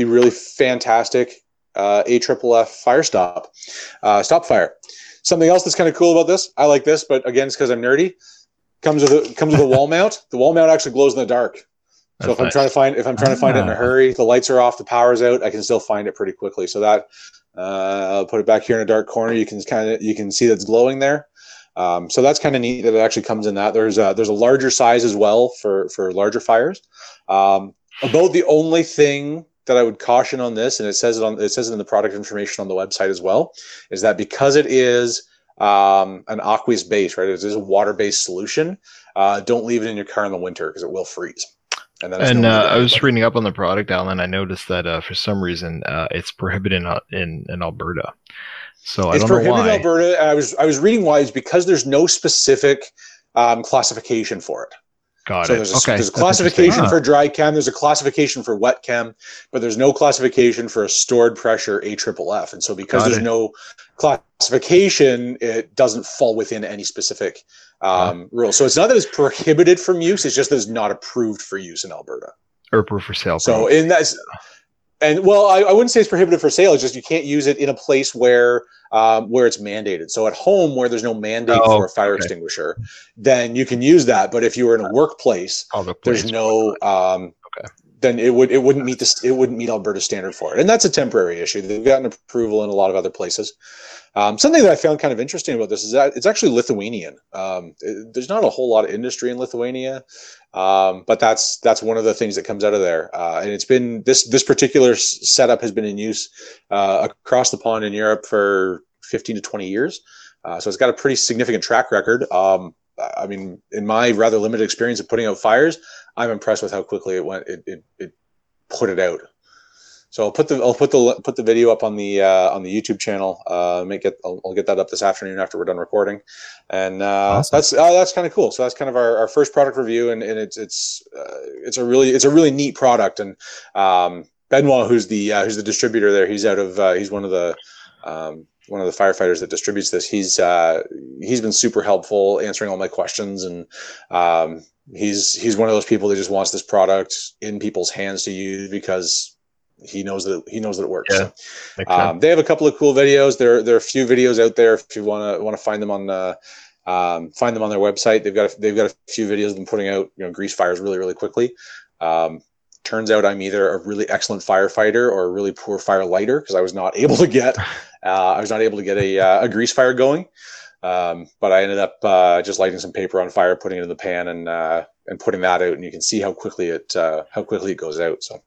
the really fantastic uh, AFFF fire stop, uh, stop fire. Something else that's kind of cool about this, I like this, but again, it's because I'm nerdy. Comes with a comes with a wall mount. The wall mount actually glows in the dark. So that's if I'm nice. trying to find if I'm trying to find it in a ah. hurry, the lights are off, the power's out, I can still find it pretty quickly. So that uh, I'll put it back here in a dark corner. You can kind of you can see that's glowing there. Um, so that's kind of neat that it actually comes in that. There's a, there's a larger size as well for for larger fires. Um, about the only thing that I would caution on this, and it says it on it says it in the product information on the website as well, is that because it is um, an aqueous base, right? It is a water based solution. Uh, don't leave it in your car in the winter because it will freeze. And, and uh, I was reading up on the product, Alan. I noticed that uh, for some reason uh, it's prohibited in, in, in Alberta. So I it's don't know why. Alberta. I was I was reading why is because there's no specific um, classification for it. Got so it. There's a, okay. there's a classification for dry chem. There's a classification for wet chem, but there's no classification for a stored pressure AFFF. And so because Got there's it. no classification, it doesn't fall within any specific um, rule. So it's not that it's prohibited from use. It's just that it's not approved for use in Alberta. Or approved for sale. So in that, and well, I, I, wouldn't say it's prohibited for sale. It's just you can't use it in a place where um, where it's mandated. So at home, where there's no mandate oh, for a fire okay. extinguisher, then you can use that. But if you were in a workplace, oh, there's no. Um, okay. Then it would it wouldn't meet this it wouldn't meet Alberta standard for it, and that's a temporary issue. They've gotten approval in a lot of other places. Um, something that I found kind of interesting about this is that it's actually Lithuanian. Um, it, there's not a whole lot of industry in Lithuania. Um, but that's that's one of the things that comes out of there, uh, and it's been this this particular setup has been in use uh, across the pond in Europe for 15 to 20 years. Uh, so it's got a pretty significant track record. Um, I mean, in my rather limited experience of putting out fires, I'm impressed with how quickly it went. It it, it put it out. So I'll put the I'll put the put the video up on the uh, on the YouTube channel. Uh, make it I'll, I'll, get that up this afternoon after we're done recording, and uh, awesome. that's uh, that's kind of cool. So that's kind of our, our first product review, and, and it's it's uh, it's a really it's a really neat product. And um, Benoit, who's the uh, who's the distributor there, he's out of uh, he's one of the um, one of the firefighters that distributes this. He's uh, he's been super helpful answering all my questions, and um, he's he's one of those people that just wants this product in people's hands to use because he knows that he knows that it works. Yeah, so, um, they have a couple of cool videos. There there are a few videos out there if you want to want to find them on uh, um, find them on their website. They've got a, they've got a few videos of them putting out you know grease fires really really quickly. Um, turns out I'm either a really excellent firefighter or a really poor fire lighter because I was not able to get uh, I was not able to get a, uh, a grease fire going. Um, but I ended up uh, just lighting some paper on fire, putting it in the pan, and uh, and putting that out, and you can see how quickly it uh, how quickly it goes out. So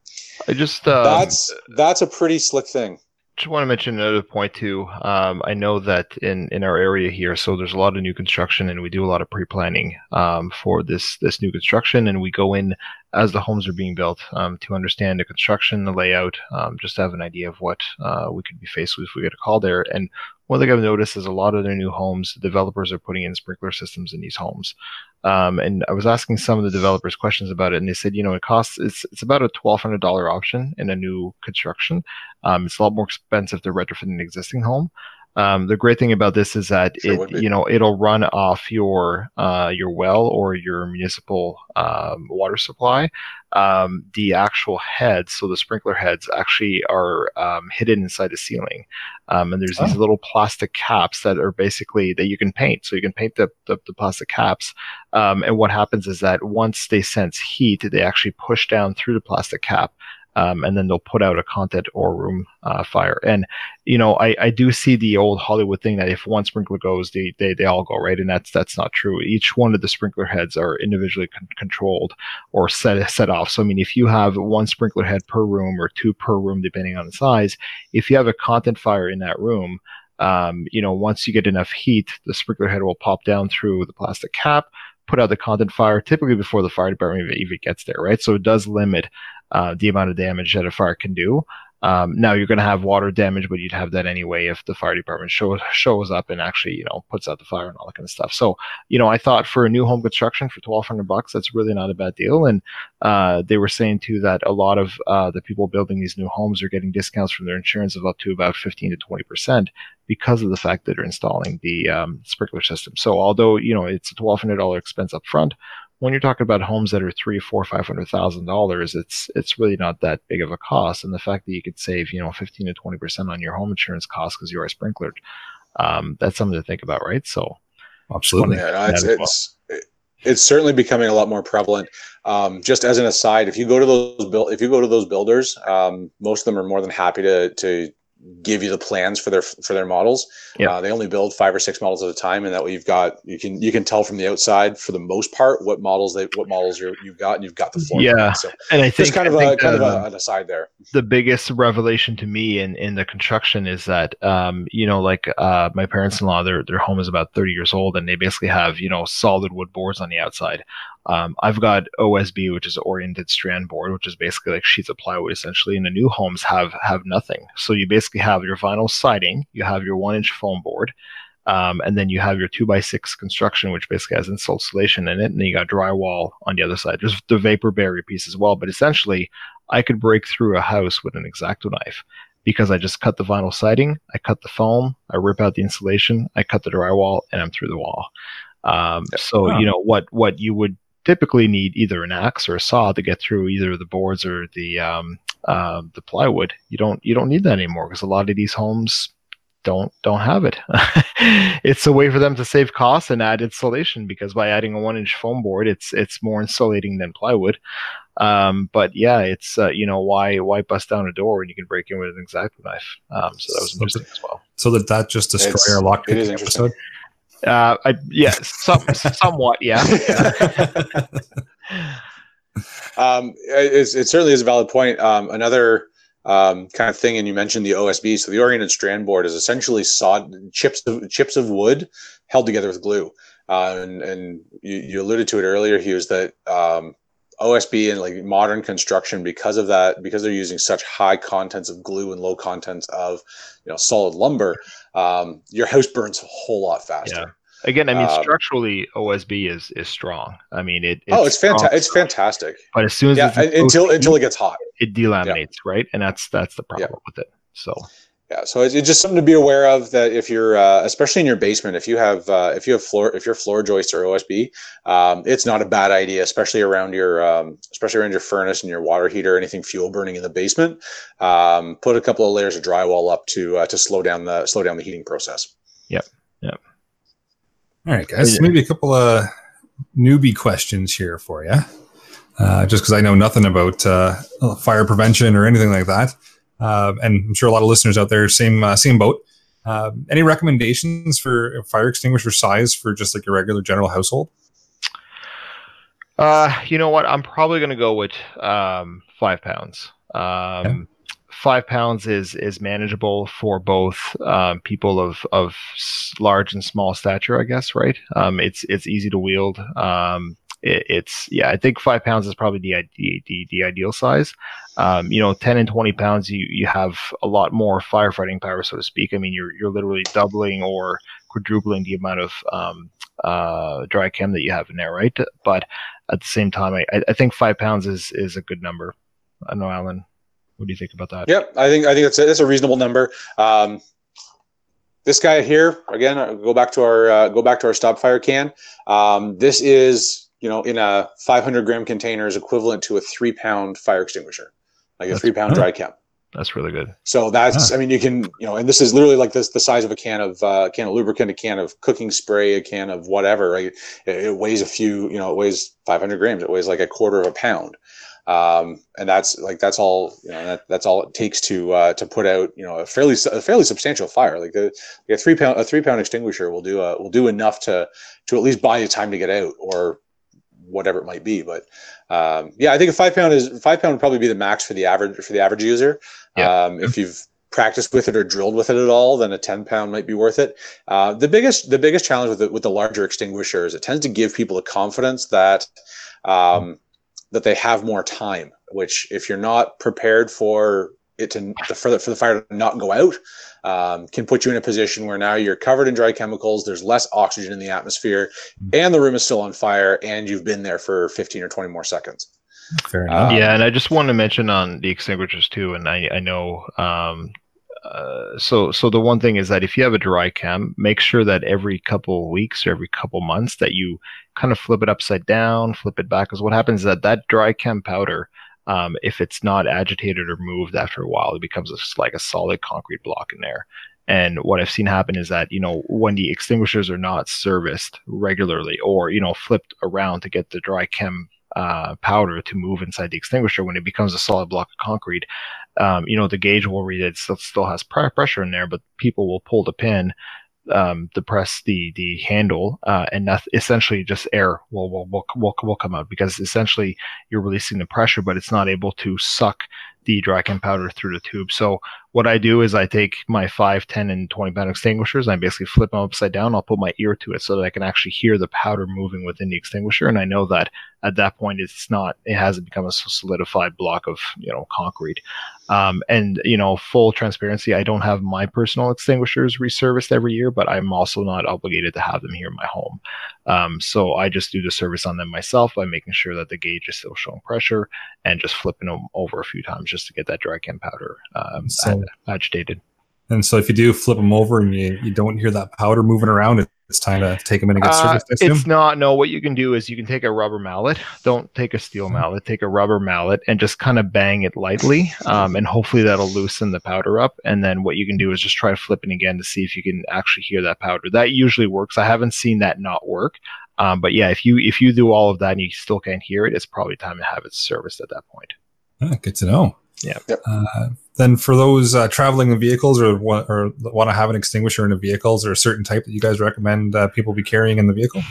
I just um, that's that's a pretty slick thing. Just want to mention another point too. Um, I know that in, in our area here, so there's a lot of new construction, and we do a lot of pre planning um, for this this new construction, and we go in as the homes are being built um, to understand the construction, the layout, um, just to have an idea of what uh, we could be faced with if we get a call there. And one thing I've noticed is a lot of their new homes, developers are putting in sprinkler systems in these homes. Um, and I was asking some of the developers questions about it, and they said, you know, it costs it's it's about a twelve hundred dollar option in a new construction. Um, it's a lot more expensive to retrofit an existing home. Um, the great thing about this is that sure it, you know, it'll run off your uh, your well or your municipal um, water supply. Um, the actual heads, so the sprinkler heads, actually are um, hidden inside the ceiling, um, and there's oh. these little plastic caps that are basically that you can paint. So you can paint the the, the plastic caps, um, and what happens is that once they sense heat, they actually push down through the plastic cap um, and then they'll put out a content or room uh, fire. And you know, I, I do see the old Hollywood thing that if one sprinkler goes, they, they they all go right, and that's that's not true. Each one of the sprinkler heads are individually con- controlled or set set off. So I mean, if you have one sprinkler head per room or two per room, depending on the size, if you have a content fire in that room. Um, you know, once you get enough heat, the sprinkler head will pop down through the plastic cap, put out the content fire typically before the fire department even gets there, right? So it does limit uh, the amount of damage that a fire can do. Um, now you're going to have water damage, but you'd have that anyway if the fire department shows shows up and actually you know puts out the fire and all that kind of stuff. So you know I thought for a new home construction for 1,200 bucks that's really not a bad deal. And uh, they were saying too that a lot of uh, the people building these new homes are getting discounts from their insurance of up to about 15 to 20 percent because of the fact that they're installing the um, sprinkler system. So although you know it's a $1,200 expense up front, when you're talking about homes that are three, four, five hundred thousand dollars, it's it's really not that big of a cost. And the fact that you could save, you know, fifteen to twenty percent on your home insurance costs because you are sprinklered, um, that's something to think about, right? So, absolutely, yeah, it's, it's, it's certainly becoming a lot more prevalent. Um, just as an aside, if you go to those build, if you go to those builders, um, most of them are more than happy to to give you the plans for their for their models. Yeah. Uh, they only build five or six models at a time, and that way you've got you can you can tell from the outside for the most part what models they what models you have got, and you've got the floor. Yeah, so and I think kind of a kind of a, an aside there. The biggest revelation to me in in the construction is that um, you know like uh, my parents in law their their home is about thirty years old, and they basically have you know solid wood boards on the outside. Um, I've got OSB, which is oriented strand board, which is basically like sheets of plywood essentially. And the new homes have have nothing. So you basically have your vinyl siding, you have your one inch foam board, um, and then you have your two by six construction, which basically has insulation in it, and then you got drywall on the other side. There's the vapor barrier piece as well, but essentially, I could break through a house with an exacto knife because I just cut the vinyl siding, I cut the foam, I rip out the insulation, I cut the drywall, and I'm through the wall. Um, so you know what what you would typically need either an axe or a saw to get through either the boards or the um, uh, the plywood. You don't you don't need that anymore because a lot of these homes don't don't have it. it's a way for them to save costs and add insulation because by adding a one inch foam board, it's it's more insulating than plywood. Um, but yeah, it's uh, you know why why bust down a door when you can break in with an exacto knife. Um, so that was interesting as well. So did that just destroy it's, our lock episode? Uh, I, yeah, some, somewhat, yeah. um, it, it, certainly is a valid point. Um, another um, kind of thing, and you mentioned the OSB. So the oriented strand board is essentially sawed chips of chips of wood held together with glue. Uh, and, and you, you, alluded to it earlier, Hughes, that um, OSB and like modern construction because of that because they're using such high contents of glue and low contents of you know solid lumber. Um, your house burns a whole lot faster. Yeah. Again, I mean, Um, structurally, OSB is is strong. I mean, it. oh, it's fantastic! It's fantastic. But as soon as Yeah, it's until until it gets hot. it delaminates, right? And that's that's the Yeah. problem with it. So Yeah, so it's, it's just something to be aware of that if you're, uh, especially in your basement, if you have uh, if you have floor if your floor joists are OSB, um, it's not a bad idea, especially around your um, especially around your furnace and your water heater, anything fuel burning in the basement. Um, put a couple of layers of drywall up to uh, to slow down the slow down the heating process. Yep. Yep. All right, guys. Maybe a couple of newbie questions here for you, uh, just because I know nothing about uh, fire prevention or anything like that, uh, and I'm sure a lot of listeners out there same uh, same boat. Uh, any recommendations for fire extinguisher size for just like your regular general household? Uh, you know what? I'm probably going to go with um, five pounds. Um, Five pounds is is manageable for both um, people of of large and small stature, I guess. Right? Um, it's it's easy to wield. Um, it, it's yeah, I think five pounds is probably the the, the, ideal size. Um, you know, ten and twenty pounds, you you have a lot more firefighting power, so to speak. I mean, you're you're literally doubling or quadrupling the amount of um, uh, dry chem that you have in there, right? But at the same time, I, I think five pounds is is a good number. I know, Alan. What do you think about that? Yep, I think I think that's a, that's a reasonable number. Um, this guy here again. uh, Go back to our uh, go back to our stop fire can. Um, this is you know in a 500 gram container is equivalent to a three pound fire extinguisher, like a three pound dry cap. That's really good. So that's, I mean, you can, you know, and this is literally like this, the size of a can of, uh, can of lubricant, a can of cooking spray, a can of whatever, right? It, it weighs a few, you know, it weighs 500 grams. It weighs like a quarter of a pound. Um, and that's like, that's all, you know, that, that's all it takes to, uh, to put out, you know, a fairly, a fairly substantial fire. Like the, like a three pound, a three pound extinguisher will do, uh, will do enough to, to at least buy you time to get out or whatever it might be. But, um, yeah, I think a five pound is five pound would probably be the max for the average, for the average user. Yeah. Um, if you've practiced with it or drilled with it at all, then a 10 pound might be worth it. Uh, the biggest, the biggest challenge with the, with the larger extinguisher is it tends to give people the confidence that, um, that they have more time, which if you're not prepared for it to, for the, for the fire to not go out, um, can put you in a position where now you're covered in dry chemicals. There's less oxygen in the atmosphere and the room is still on fire and you've been there for 15 or 20 more seconds. Fair Uh, enough. yeah, and I just want to mention on the extinguishers too, and I I know um, uh, so so the one thing is that if you have a dry chem, make sure that every couple of weeks or every couple months that you kind of flip it upside down, flip it back, because what happens is that that dry chem powder, um, if it's not agitated or moved after a while, it becomes a, like a solid concrete block in there. And what I've seen happen is that you know when the extinguishers are not serviced regularly or you know flipped around to get the dry chem uh, powder to move inside the extinguisher when it becomes a solid block of concrete. Um, you know, the gauge will read it still, still has pr- pressure in there, but people will pull the pin, um, depress the the handle, uh, and that essentially just air will, will will will will come out because essentially you're releasing the pressure, but it's not able to suck the dry powder through the tube. So what I do is I take my 5, 10, and 20 pound extinguishers, and I basically flip them upside down. I'll put my ear to it so that I can actually hear the powder moving within the extinguisher, and I know that at that point it's not it hasn't become a solidified block of you know concrete um, and you know full transparency i don't have my personal extinguishers reserviced every year but i'm also not obligated to have them here in my home um, so i just do the service on them myself by making sure that the gauge is still showing pressure and just flipping them over a few times just to get that dry chem powder um, So- ag- agitated And so if you do flip them over and you, you don't hear that powder moving around, it's time to take them in and get Uh, serviced. I it's not. No, what you can do is you can take a rubber mallet. Don't take a steel Hmm. mallet. Take a rubber mallet and just kind of bang it lightly, um, and hopefully that'll loosen the powder up. And then what you can do is just try flipping again to see if you can actually hear that powder. That usually works. I haven't seen that not work. Um, but yeah, if you if you do all of that and you still can't hear it, it's probably time to have it serviced at that point. Ah, good to know. Yeah. Yep. Uh, then for those uh, traveling in vehicles or want, or want to have an extinguisher in a vehicle, is there a certain type that you guys recommend uh, people be carrying in the vehicle?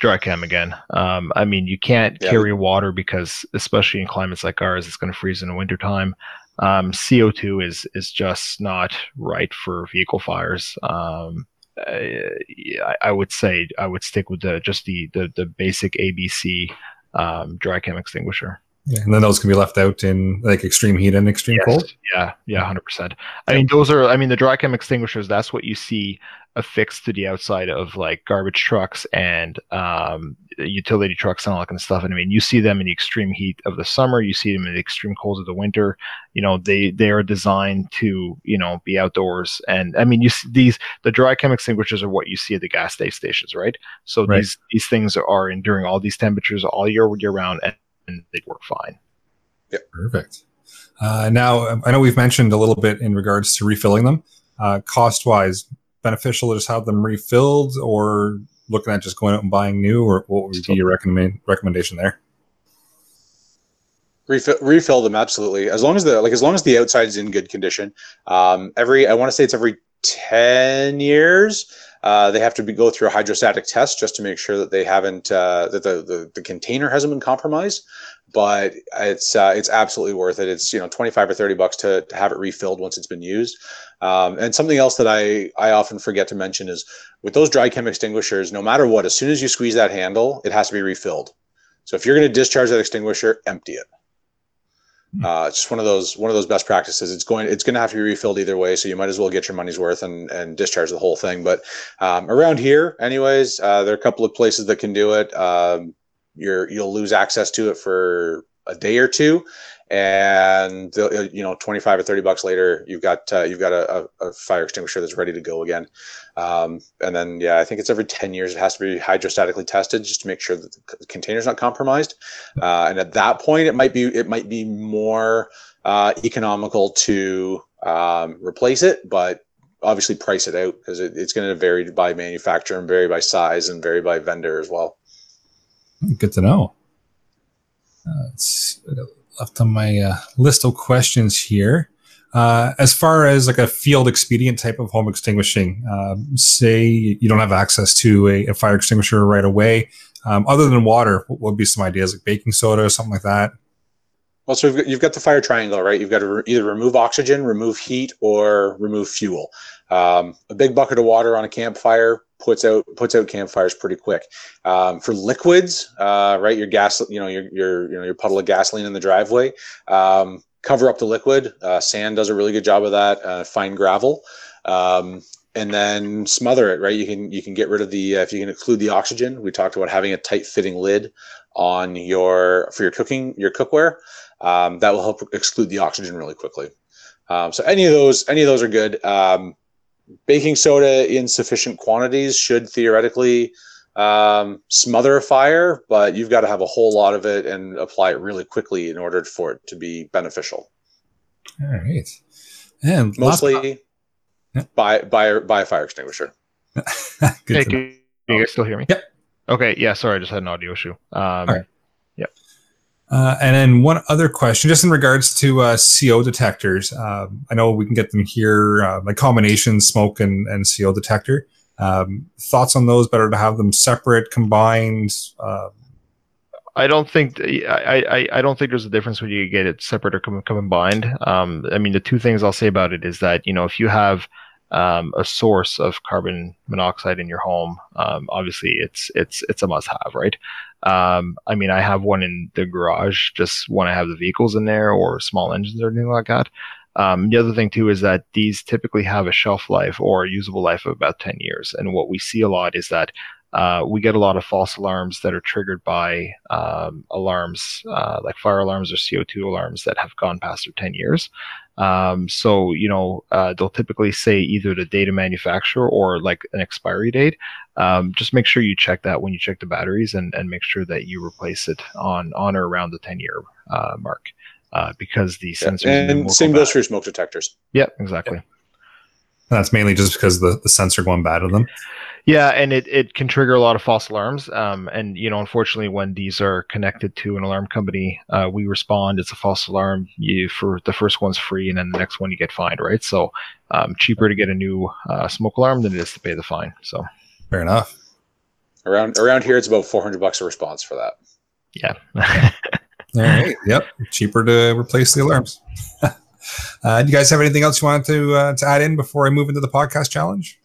dry chem again. Um, I mean, you can't Yeah. carry water because, especially in climates like ours, it's going to freeze in the wintertime. Um, CO2 is is just not right for vehicle fires. Um, I, I would say I would stick with the just the the, the basic ABC um, dry chem extinguisher. Yeah, and then those can be left out in like extreme heat and extreme Yes. cold. Yeah, yeah, hundred percent. I mean, those are. I mean, the dry chem extinguishers. That's what you see affixed to the outside of like garbage trucks and um, utility trucks and all that kind of stuff. And I mean, you see them in the extreme heat of the summer. You see them in the extreme cold of the winter. You know, they they are designed to you know be outdoors. And I mean, you see these the dry chem extinguishers are what you see at the gas sta- stations, right? So Right. these these things are enduring all these temperatures all year year round, and, and they'd work fine. Yeah, Perfect. Uh, now, um, I know we've mentioned a little bit in regards to refilling them. Uh, cost wise, beneficial to just have them refilled or looking at just going out and buying new, or what would be your recommend recommendation there? Refill, refill them absolutely as long as the like as long as the outside is in good condition um, every i want to say it's every 10 years uh, they have to be, go through a hydrostatic test just to make sure that they haven't uh, that the, the, the container hasn't been compromised. But it's uh, it's absolutely worth it. It's you know 25 or 30 bucks to, to have it refilled once it's been used. Um, and something else that I, I often forget to mention is with those dry chem extinguishers no matter what as soon as you squeeze that handle it has to be refilled. So if you're going to discharge that extinguisher empty it uh, it's just one of those one of those best practices. It's going it's going to have to be refilled either way, so you might as well get your money's worth and and discharge the whole thing. But um, around here, anyways, uh, there are a couple of places that can do it. Um, you're you'll lose access to it for a day or two, and you know twenty five or thirty bucks later, you've got uh, you've got a, a fire extinguisher that's ready to go again. Um, and then yeah, I think it's every ten years it has to be hydrostatically tested just to make sure that the container's not compromised. Uh, and at that point, it might be it might be more uh, economical to um, replace it, but obviously price it out because it, it's going to vary by manufacturer and vary by size and vary by vendor as well. Good to know. Uh, it's left on my uh, list of questions here. Uh, as far as like a field expedient type of home extinguishing, um, say you don't have access to a, a fire extinguisher right away, um, other than water, what would be some ideas like baking soda or something like that? Well, so you've got, you've got the fire triangle, right? You've got to re- either remove oxygen, remove heat, or remove fuel. Um, a big bucket of water on a campfire puts out puts out campfires pretty quick. Um, for liquids, uh, right? Your gas, you know, your your you know your puddle of gasoline in the driveway. Um, cover up the liquid. Uh, sand does a really good job of that. Uh, fine gravel. Um, and then smother it right you can you can get rid of the uh, if you can include the oxygen we talked about having a tight fitting lid on your for your cooking your cookware um, that will help exclude the oxygen really quickly um, so any of those any of those are good um, baking soda in sufficient quantities should theoretically um, smother a fire but you've got to have a whole lot of it and apply it really quickly in order for it to be beneficial All right. And mostly Yeah. buy buy buy a fire extinguisher Hey, to know. can you guys still hear me? Yep. Okay. Yeah. Sorry, I just had an audio issue. Um, right. Uh, and then one other question, just in regards to uh, CO detectors. Um, I know we can get them here, uh, like combination smoke and, and CO detector. Um, thoughts on those? Better to have them separate, combined. Uh, I don't think I, I, I don't think there's a difference when you get it separate or com- combined. Um, I mean, the two things I'll say about it is that you know if you have um, a source of carbon monoxide in your home, um, obviously it's it's it's a must-have, right? Um, I mean, I have one in the garage just when I have the vehicles in there or small engines or anything like that. Um, the other thing too is that these typically have a shelf life or a usable life of about 10 years. And what we see a lot is that uh, we get a lot of false alarms that are triggered by um, alarms uh, like fire alarms or CO2 alarms that have gone past their 10 years. Um, so, you know, uh, they'll typically say either the data manufacturer or like an expiry date. Um, just make sure you check that when you check the batteries and, and make sure that you replace it on, on or around the 10 year uh, mark uh, because the Yeah. sensors. in them will and same goes for your smoke detectors Yeah, exactly. that's mainly just because the, the sensor going bad on them. Yeah, and it, it can trigger a lot of false alarms. Um, and you know, unfortunately, when these are connected to an alarm company, uh, we respond. It's a false alarm. You for the first one's free, and then the next one you get fined. Right? So, um, cheaper to get a new uh, smoke alarm than it is to pay the fine. So, Fair enough. around around here it's about 400 bucks a response for that yeah. All right. Yep. Cheaper to replace the alarms. uh, do you guys have anything else you wanted to uh, to add in before I move into the podcast challenge?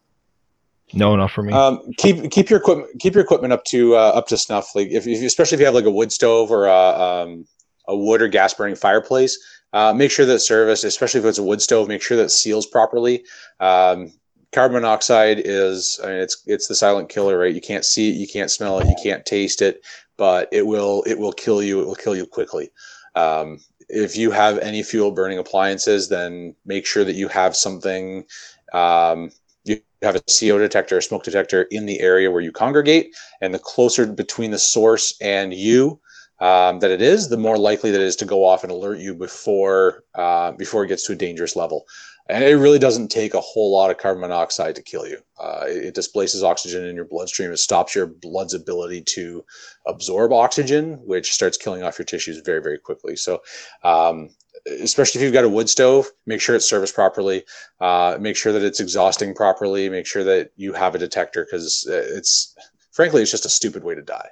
No, not for me. Um, keep keep your equipment keep your equipment up to uh, up to snuff. Like if, if especially if you have like a wood stove or a, um, a wood or gas burning fireplace, uh, make sure that service, especially if it's a wood stove, make sure that seals properly. Um, carbon monoxide is I mean, it's it's the silent killer, right? You can't see it, you can't smell it, you can't taste it, but it will it will kill you. It will kill you quickly. Um, if you have any fuel burning appliances, then make sure that you have something. Um, you have a CO detector, a smoke detector in the area where you congregate, and the closer between the source and you um, that it is, the more likely that it is to go off and alert you before uh, before it gets to a dangerous level. And it really doesn't take a whole lot of carbon monoxide to kill you. Uh, it displaces oxygen in your bloodstream. It stops your blood's ability to absorb oxygen, which starts killing off your tissues very, very quickly. So, um, especially if you've got a wood stove, make sure it's serviced properly. Uh, make sure that it's exhausting properly. Make sure that you have a detector because it's, frankly, it's just a stupid way to die.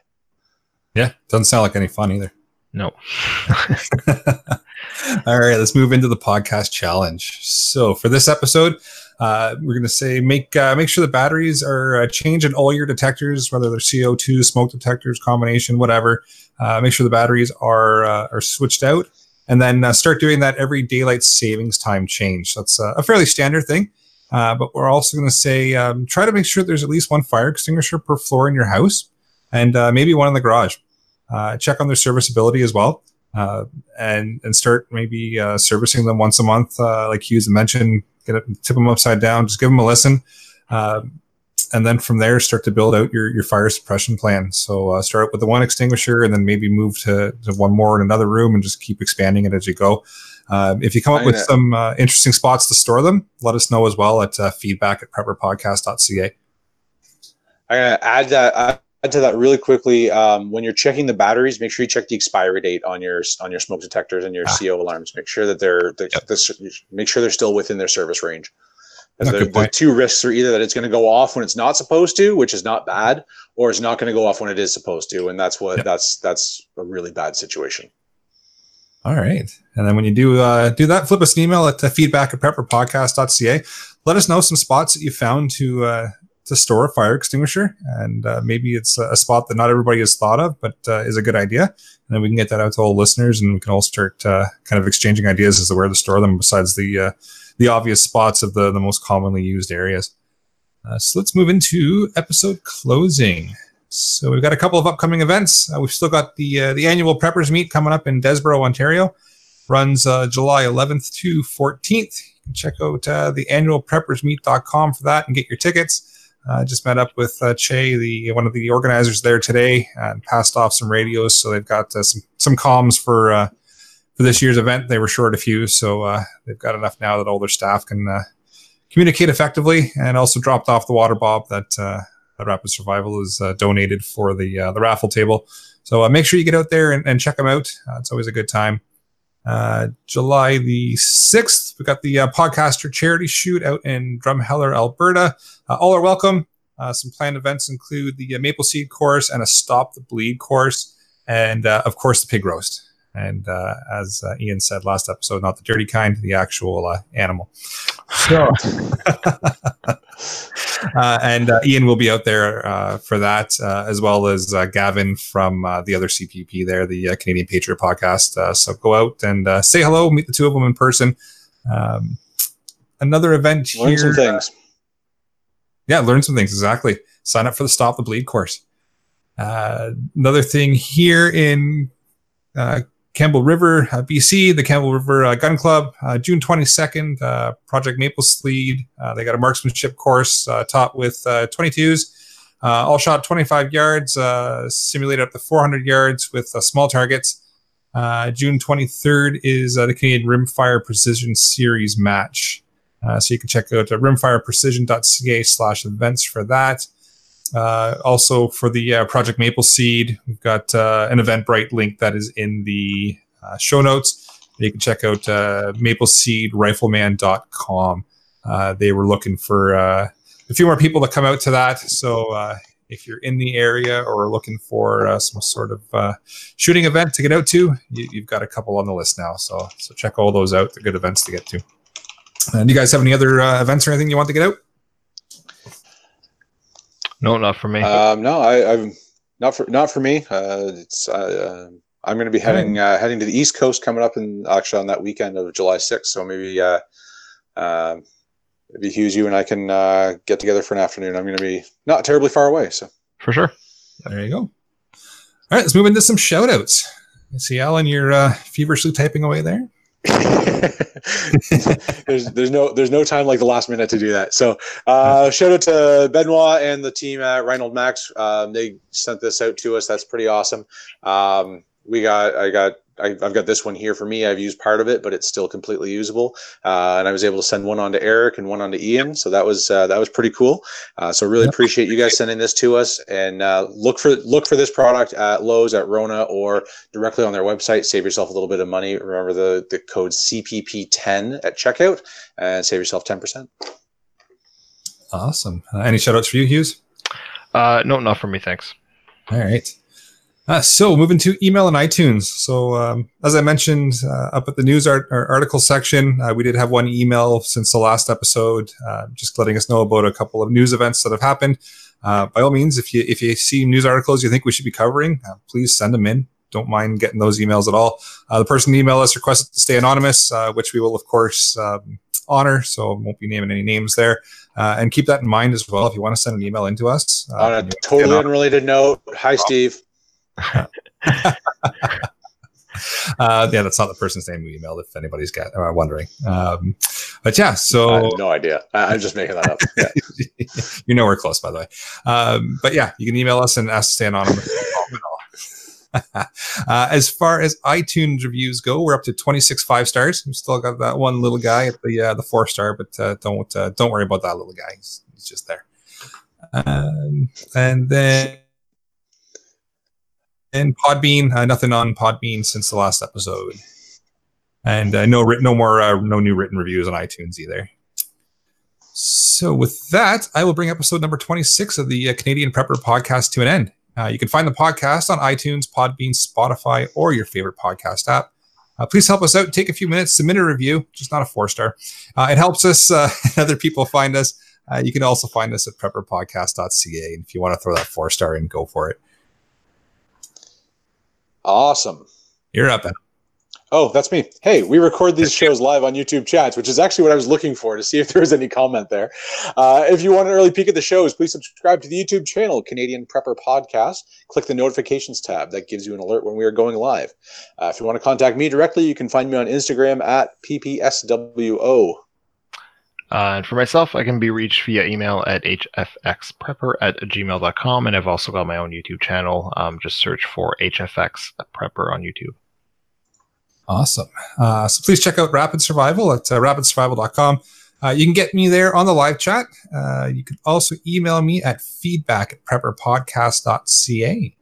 Yeah, doesn't sound like any fun either. No. All right, let's move into the podcast challenge. So for this episode, uh, we're going to say make uh, make sure the batteries are uh, changed in all your detectors, whether they're CO2, smoke detectors, combination, whatever. Uh, make sure the batteries are uh, are switched out, and then uh, start doing that every daylight savings time change. That's a fairly standard thing. but we're also going to say um, try to make sure there's at least one fire extinguisher per floor in your house, and maybe one in the garage. Check on their serviceability as well uh, and and start maybe uh, servicing them once a month, uh, like Hughes mentioned. Get it, tip them upside down, just give them a listen, um, and then from there start to build out your your fire suppression plan. So uh, start with the one extinguisher, and then maybe move to, to one more in another room, and just keep expanding it as you go. Um, if you come up with some uh, interesting spots to store them, let us know as well at uh, feedback at prepperpodcast.ca. I'm gonna add that add to that really quickly. Um, when you're checking the batteries, make sure you check the expiry date on your on your smoke detectors and your ah. CO alarms. Make sure that they're, they're yep. make sure they're still within their service range. The, the, two risks are either that it's going to go off when it's not supposed to, which is not bad, or it's not going to go off when it is supposed to, and that's what yep. that's that's a really bad situation. All right, and then when you do uh, do that, flip us an email at uh, feedback at prepperpodcast.ca. Let us know some spots that you found to uh, to store a fire extinguisher, and uh, maybe it's a spot that not everybody has thought of, but uh, is a good idea. And then we can get that out to all listeners, and we can all start uh, kind of exchanging ideas as to where to store them, besides the uh, the obvious spots of the the most commonly used areas. Uh, so let's move into episode closing. So we've got a couple of upcoming events. Uh, we've still got the the annual Preppers Meet coming up in Desborough, Ontario. Runs July 11th to 14th. You can check out the annual preppersmeet.com for that and get your tickets. I uh, just met up with uh, Che, the one of the organizers there today, and passed off some radios. So they've got uh, some some comms for uh, for this year's event. They were short a few, so uh, they've got enough now that all their staff can uh, communicate effectively. And also dropped off the water bob that that Rapid Survival is donated for the the raffle table. So make sure you get out there and, and check them out. it's always a good time. Uh, July the 6th, we got the uh, Podcaster Charity Shoot out in Drumheller, Alberta. Uh, all are welcome. Uh, some planned events include the uh, Maple Seed course and a Stop the Bleed course, and of course, the pig roast. And as Ian said last episode, not the dirty kind, the actual animal. So. uh, and uh, Ian will be out there uh, for that, uh, as well as uh, Gavin from uh, the other CPP there, the Canadian Patriot podcast. so go out and say hello, meet the two of them in person. Um, another event learn here. some things. yeah, learn some things exactly. Sign up for the Stop the Bleed course. another thing here in Campbell River, uh, BC, the Campbell River uh, Gun Club, uh, June 22nd, uh, Project Maple Seed. Uh, they got a marksmanship course taught with 22s, all shot 25 yards, simulated up to 400 yards with small targets. June 23rd is the Canadian Rimfire Precision Series match. so you can check out rimfireprecision.ca slash events for that. Uh, also for the uh, Project Maple Seed, we've got uh, an Eventbrite link that is in the uh, show notes. You can check out uh, mapleseedrifleman.com. Uh, they were looking for uh, a few more people to come out to that. So if you're in the area or looking for some sort of shooting event to get out to, you, have got a couple on the list now. So so check all those out. They're good events to get to. And you guys have any other events or anything you want to get out? No, not for me. Um, no, I, I'm not for not for me. Uh, it's uh, I'm going to be heading uh, heading to the East Coast coming up, and actually on that weekend of July 6th. So maybe uh, uh, maybe Hughes, you and I can uh, get together for an afternoon. I'm going to be not terribly far away, so for sure. There you go. All right, let's move into some shout outs. See Alan, you're uh, feverishly typing away there. there's there's no there's no time like the last minute to do that. So uh, shout out to Benoit and the team at Reinold Max. Um, they sent this out to us. That's pretty awesome. Um, we got I got I, have got this one here for me. I've used part of it, but it's still completely usable. Uh, and I was able to send one on to Eric and one on to Ian. So that was uh, that was pretty cool. Uh, so really appreciate you guys sending this to us. And uh, look for look for this product at Lowe's, at Rona, or directly on their website. Save yourself a little bit of money. Remember the the code CPP10 at checkout and save yourself ten percent. Awesome. Uh, any shout outs for you, Hughes? Uh, no, not for me. Thanks. All right. Uh, so moving to email and iTunes. So um, as I mentioned uh, up at the news art- article section, uh, we did have one email since the last episode, uh, just letting us know about a couple of news events that have happened. Uh, by all means, if you if you see news articles you think we should be covering, uh, please send them in. Don't mind getting those emails at all. the person email us requested to stay anonymous, which we will of course um, honor. So won't be naming any names there. and keep that in mind as well if you want to send an email into us. On a totally unrelated note, hi Steve. Uh, yeah, that's not the person's name we emailed. If anybody's got uh, wondering, um, but yeah, so no idea. I, am just making that up. Yeah. you know we're close, by the way. Um, but yeah, you can email us and ask to stay anonymous. uh, as far as iTunes reviews go, we're up to 26 five stars. We've still got that one little guy at the uh, the four star, but uh, don't uh, don't worry about that little guy. He's, he's just there. Um, and then and Podbean, uh, nothing on Podbean since the last episode, and uh, no no more uh, no new written reviews on iTunes either. So with that, I will bring episode number twenty six of the uh, Canadian Prepper podcast to an end. Uh, you can find the podcast on iTunes, Podbean, Spotify, or your favorite podcast app. Uh, please help us out. Take a few minutes, submit a review, just not a four star. it helps us, other people find us. you can also find us at prepperpodcast.ca. And if you want to throw that four star in, go for it. Awesome. You're up. Oh, that's me. Hey, we record these shows live on YouTube chats, which is actually what I was looking for to see if there was any comment there. Uh, if you want an early peek at the shows, please subscribe to the YouTube channel, Canadian Prepper Podcast. Click the notifications tab. That gives you an alert when we are going live. Uh, if you want to contact me directly, you can find me on Instagram at PPSWO. Uh, and for myself, I can be reached via email at hfxprepper at gmail.com. And I've also got my own YouTube channel. Um, just search for HFX Prepper on YouTube. Awesome. Uh, so please check out Rapid Survival at uh, rapidsurvival.com. Uh, you can get me there on the live chat. Uh, you can also email me at feedback at prepperpodcast.ca.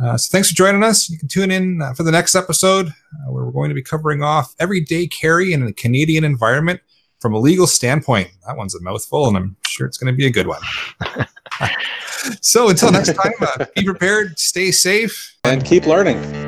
Uh, so thanks for joining us. You can tune in uh, for the next episode uh, where we're going to be covering off everyday carry in a Canadian environment from a legal standpoint, that one's a mouthful, and I'm sure it's going to be a good one. so until next time, uh, be prepared, stay safe, and keep learning.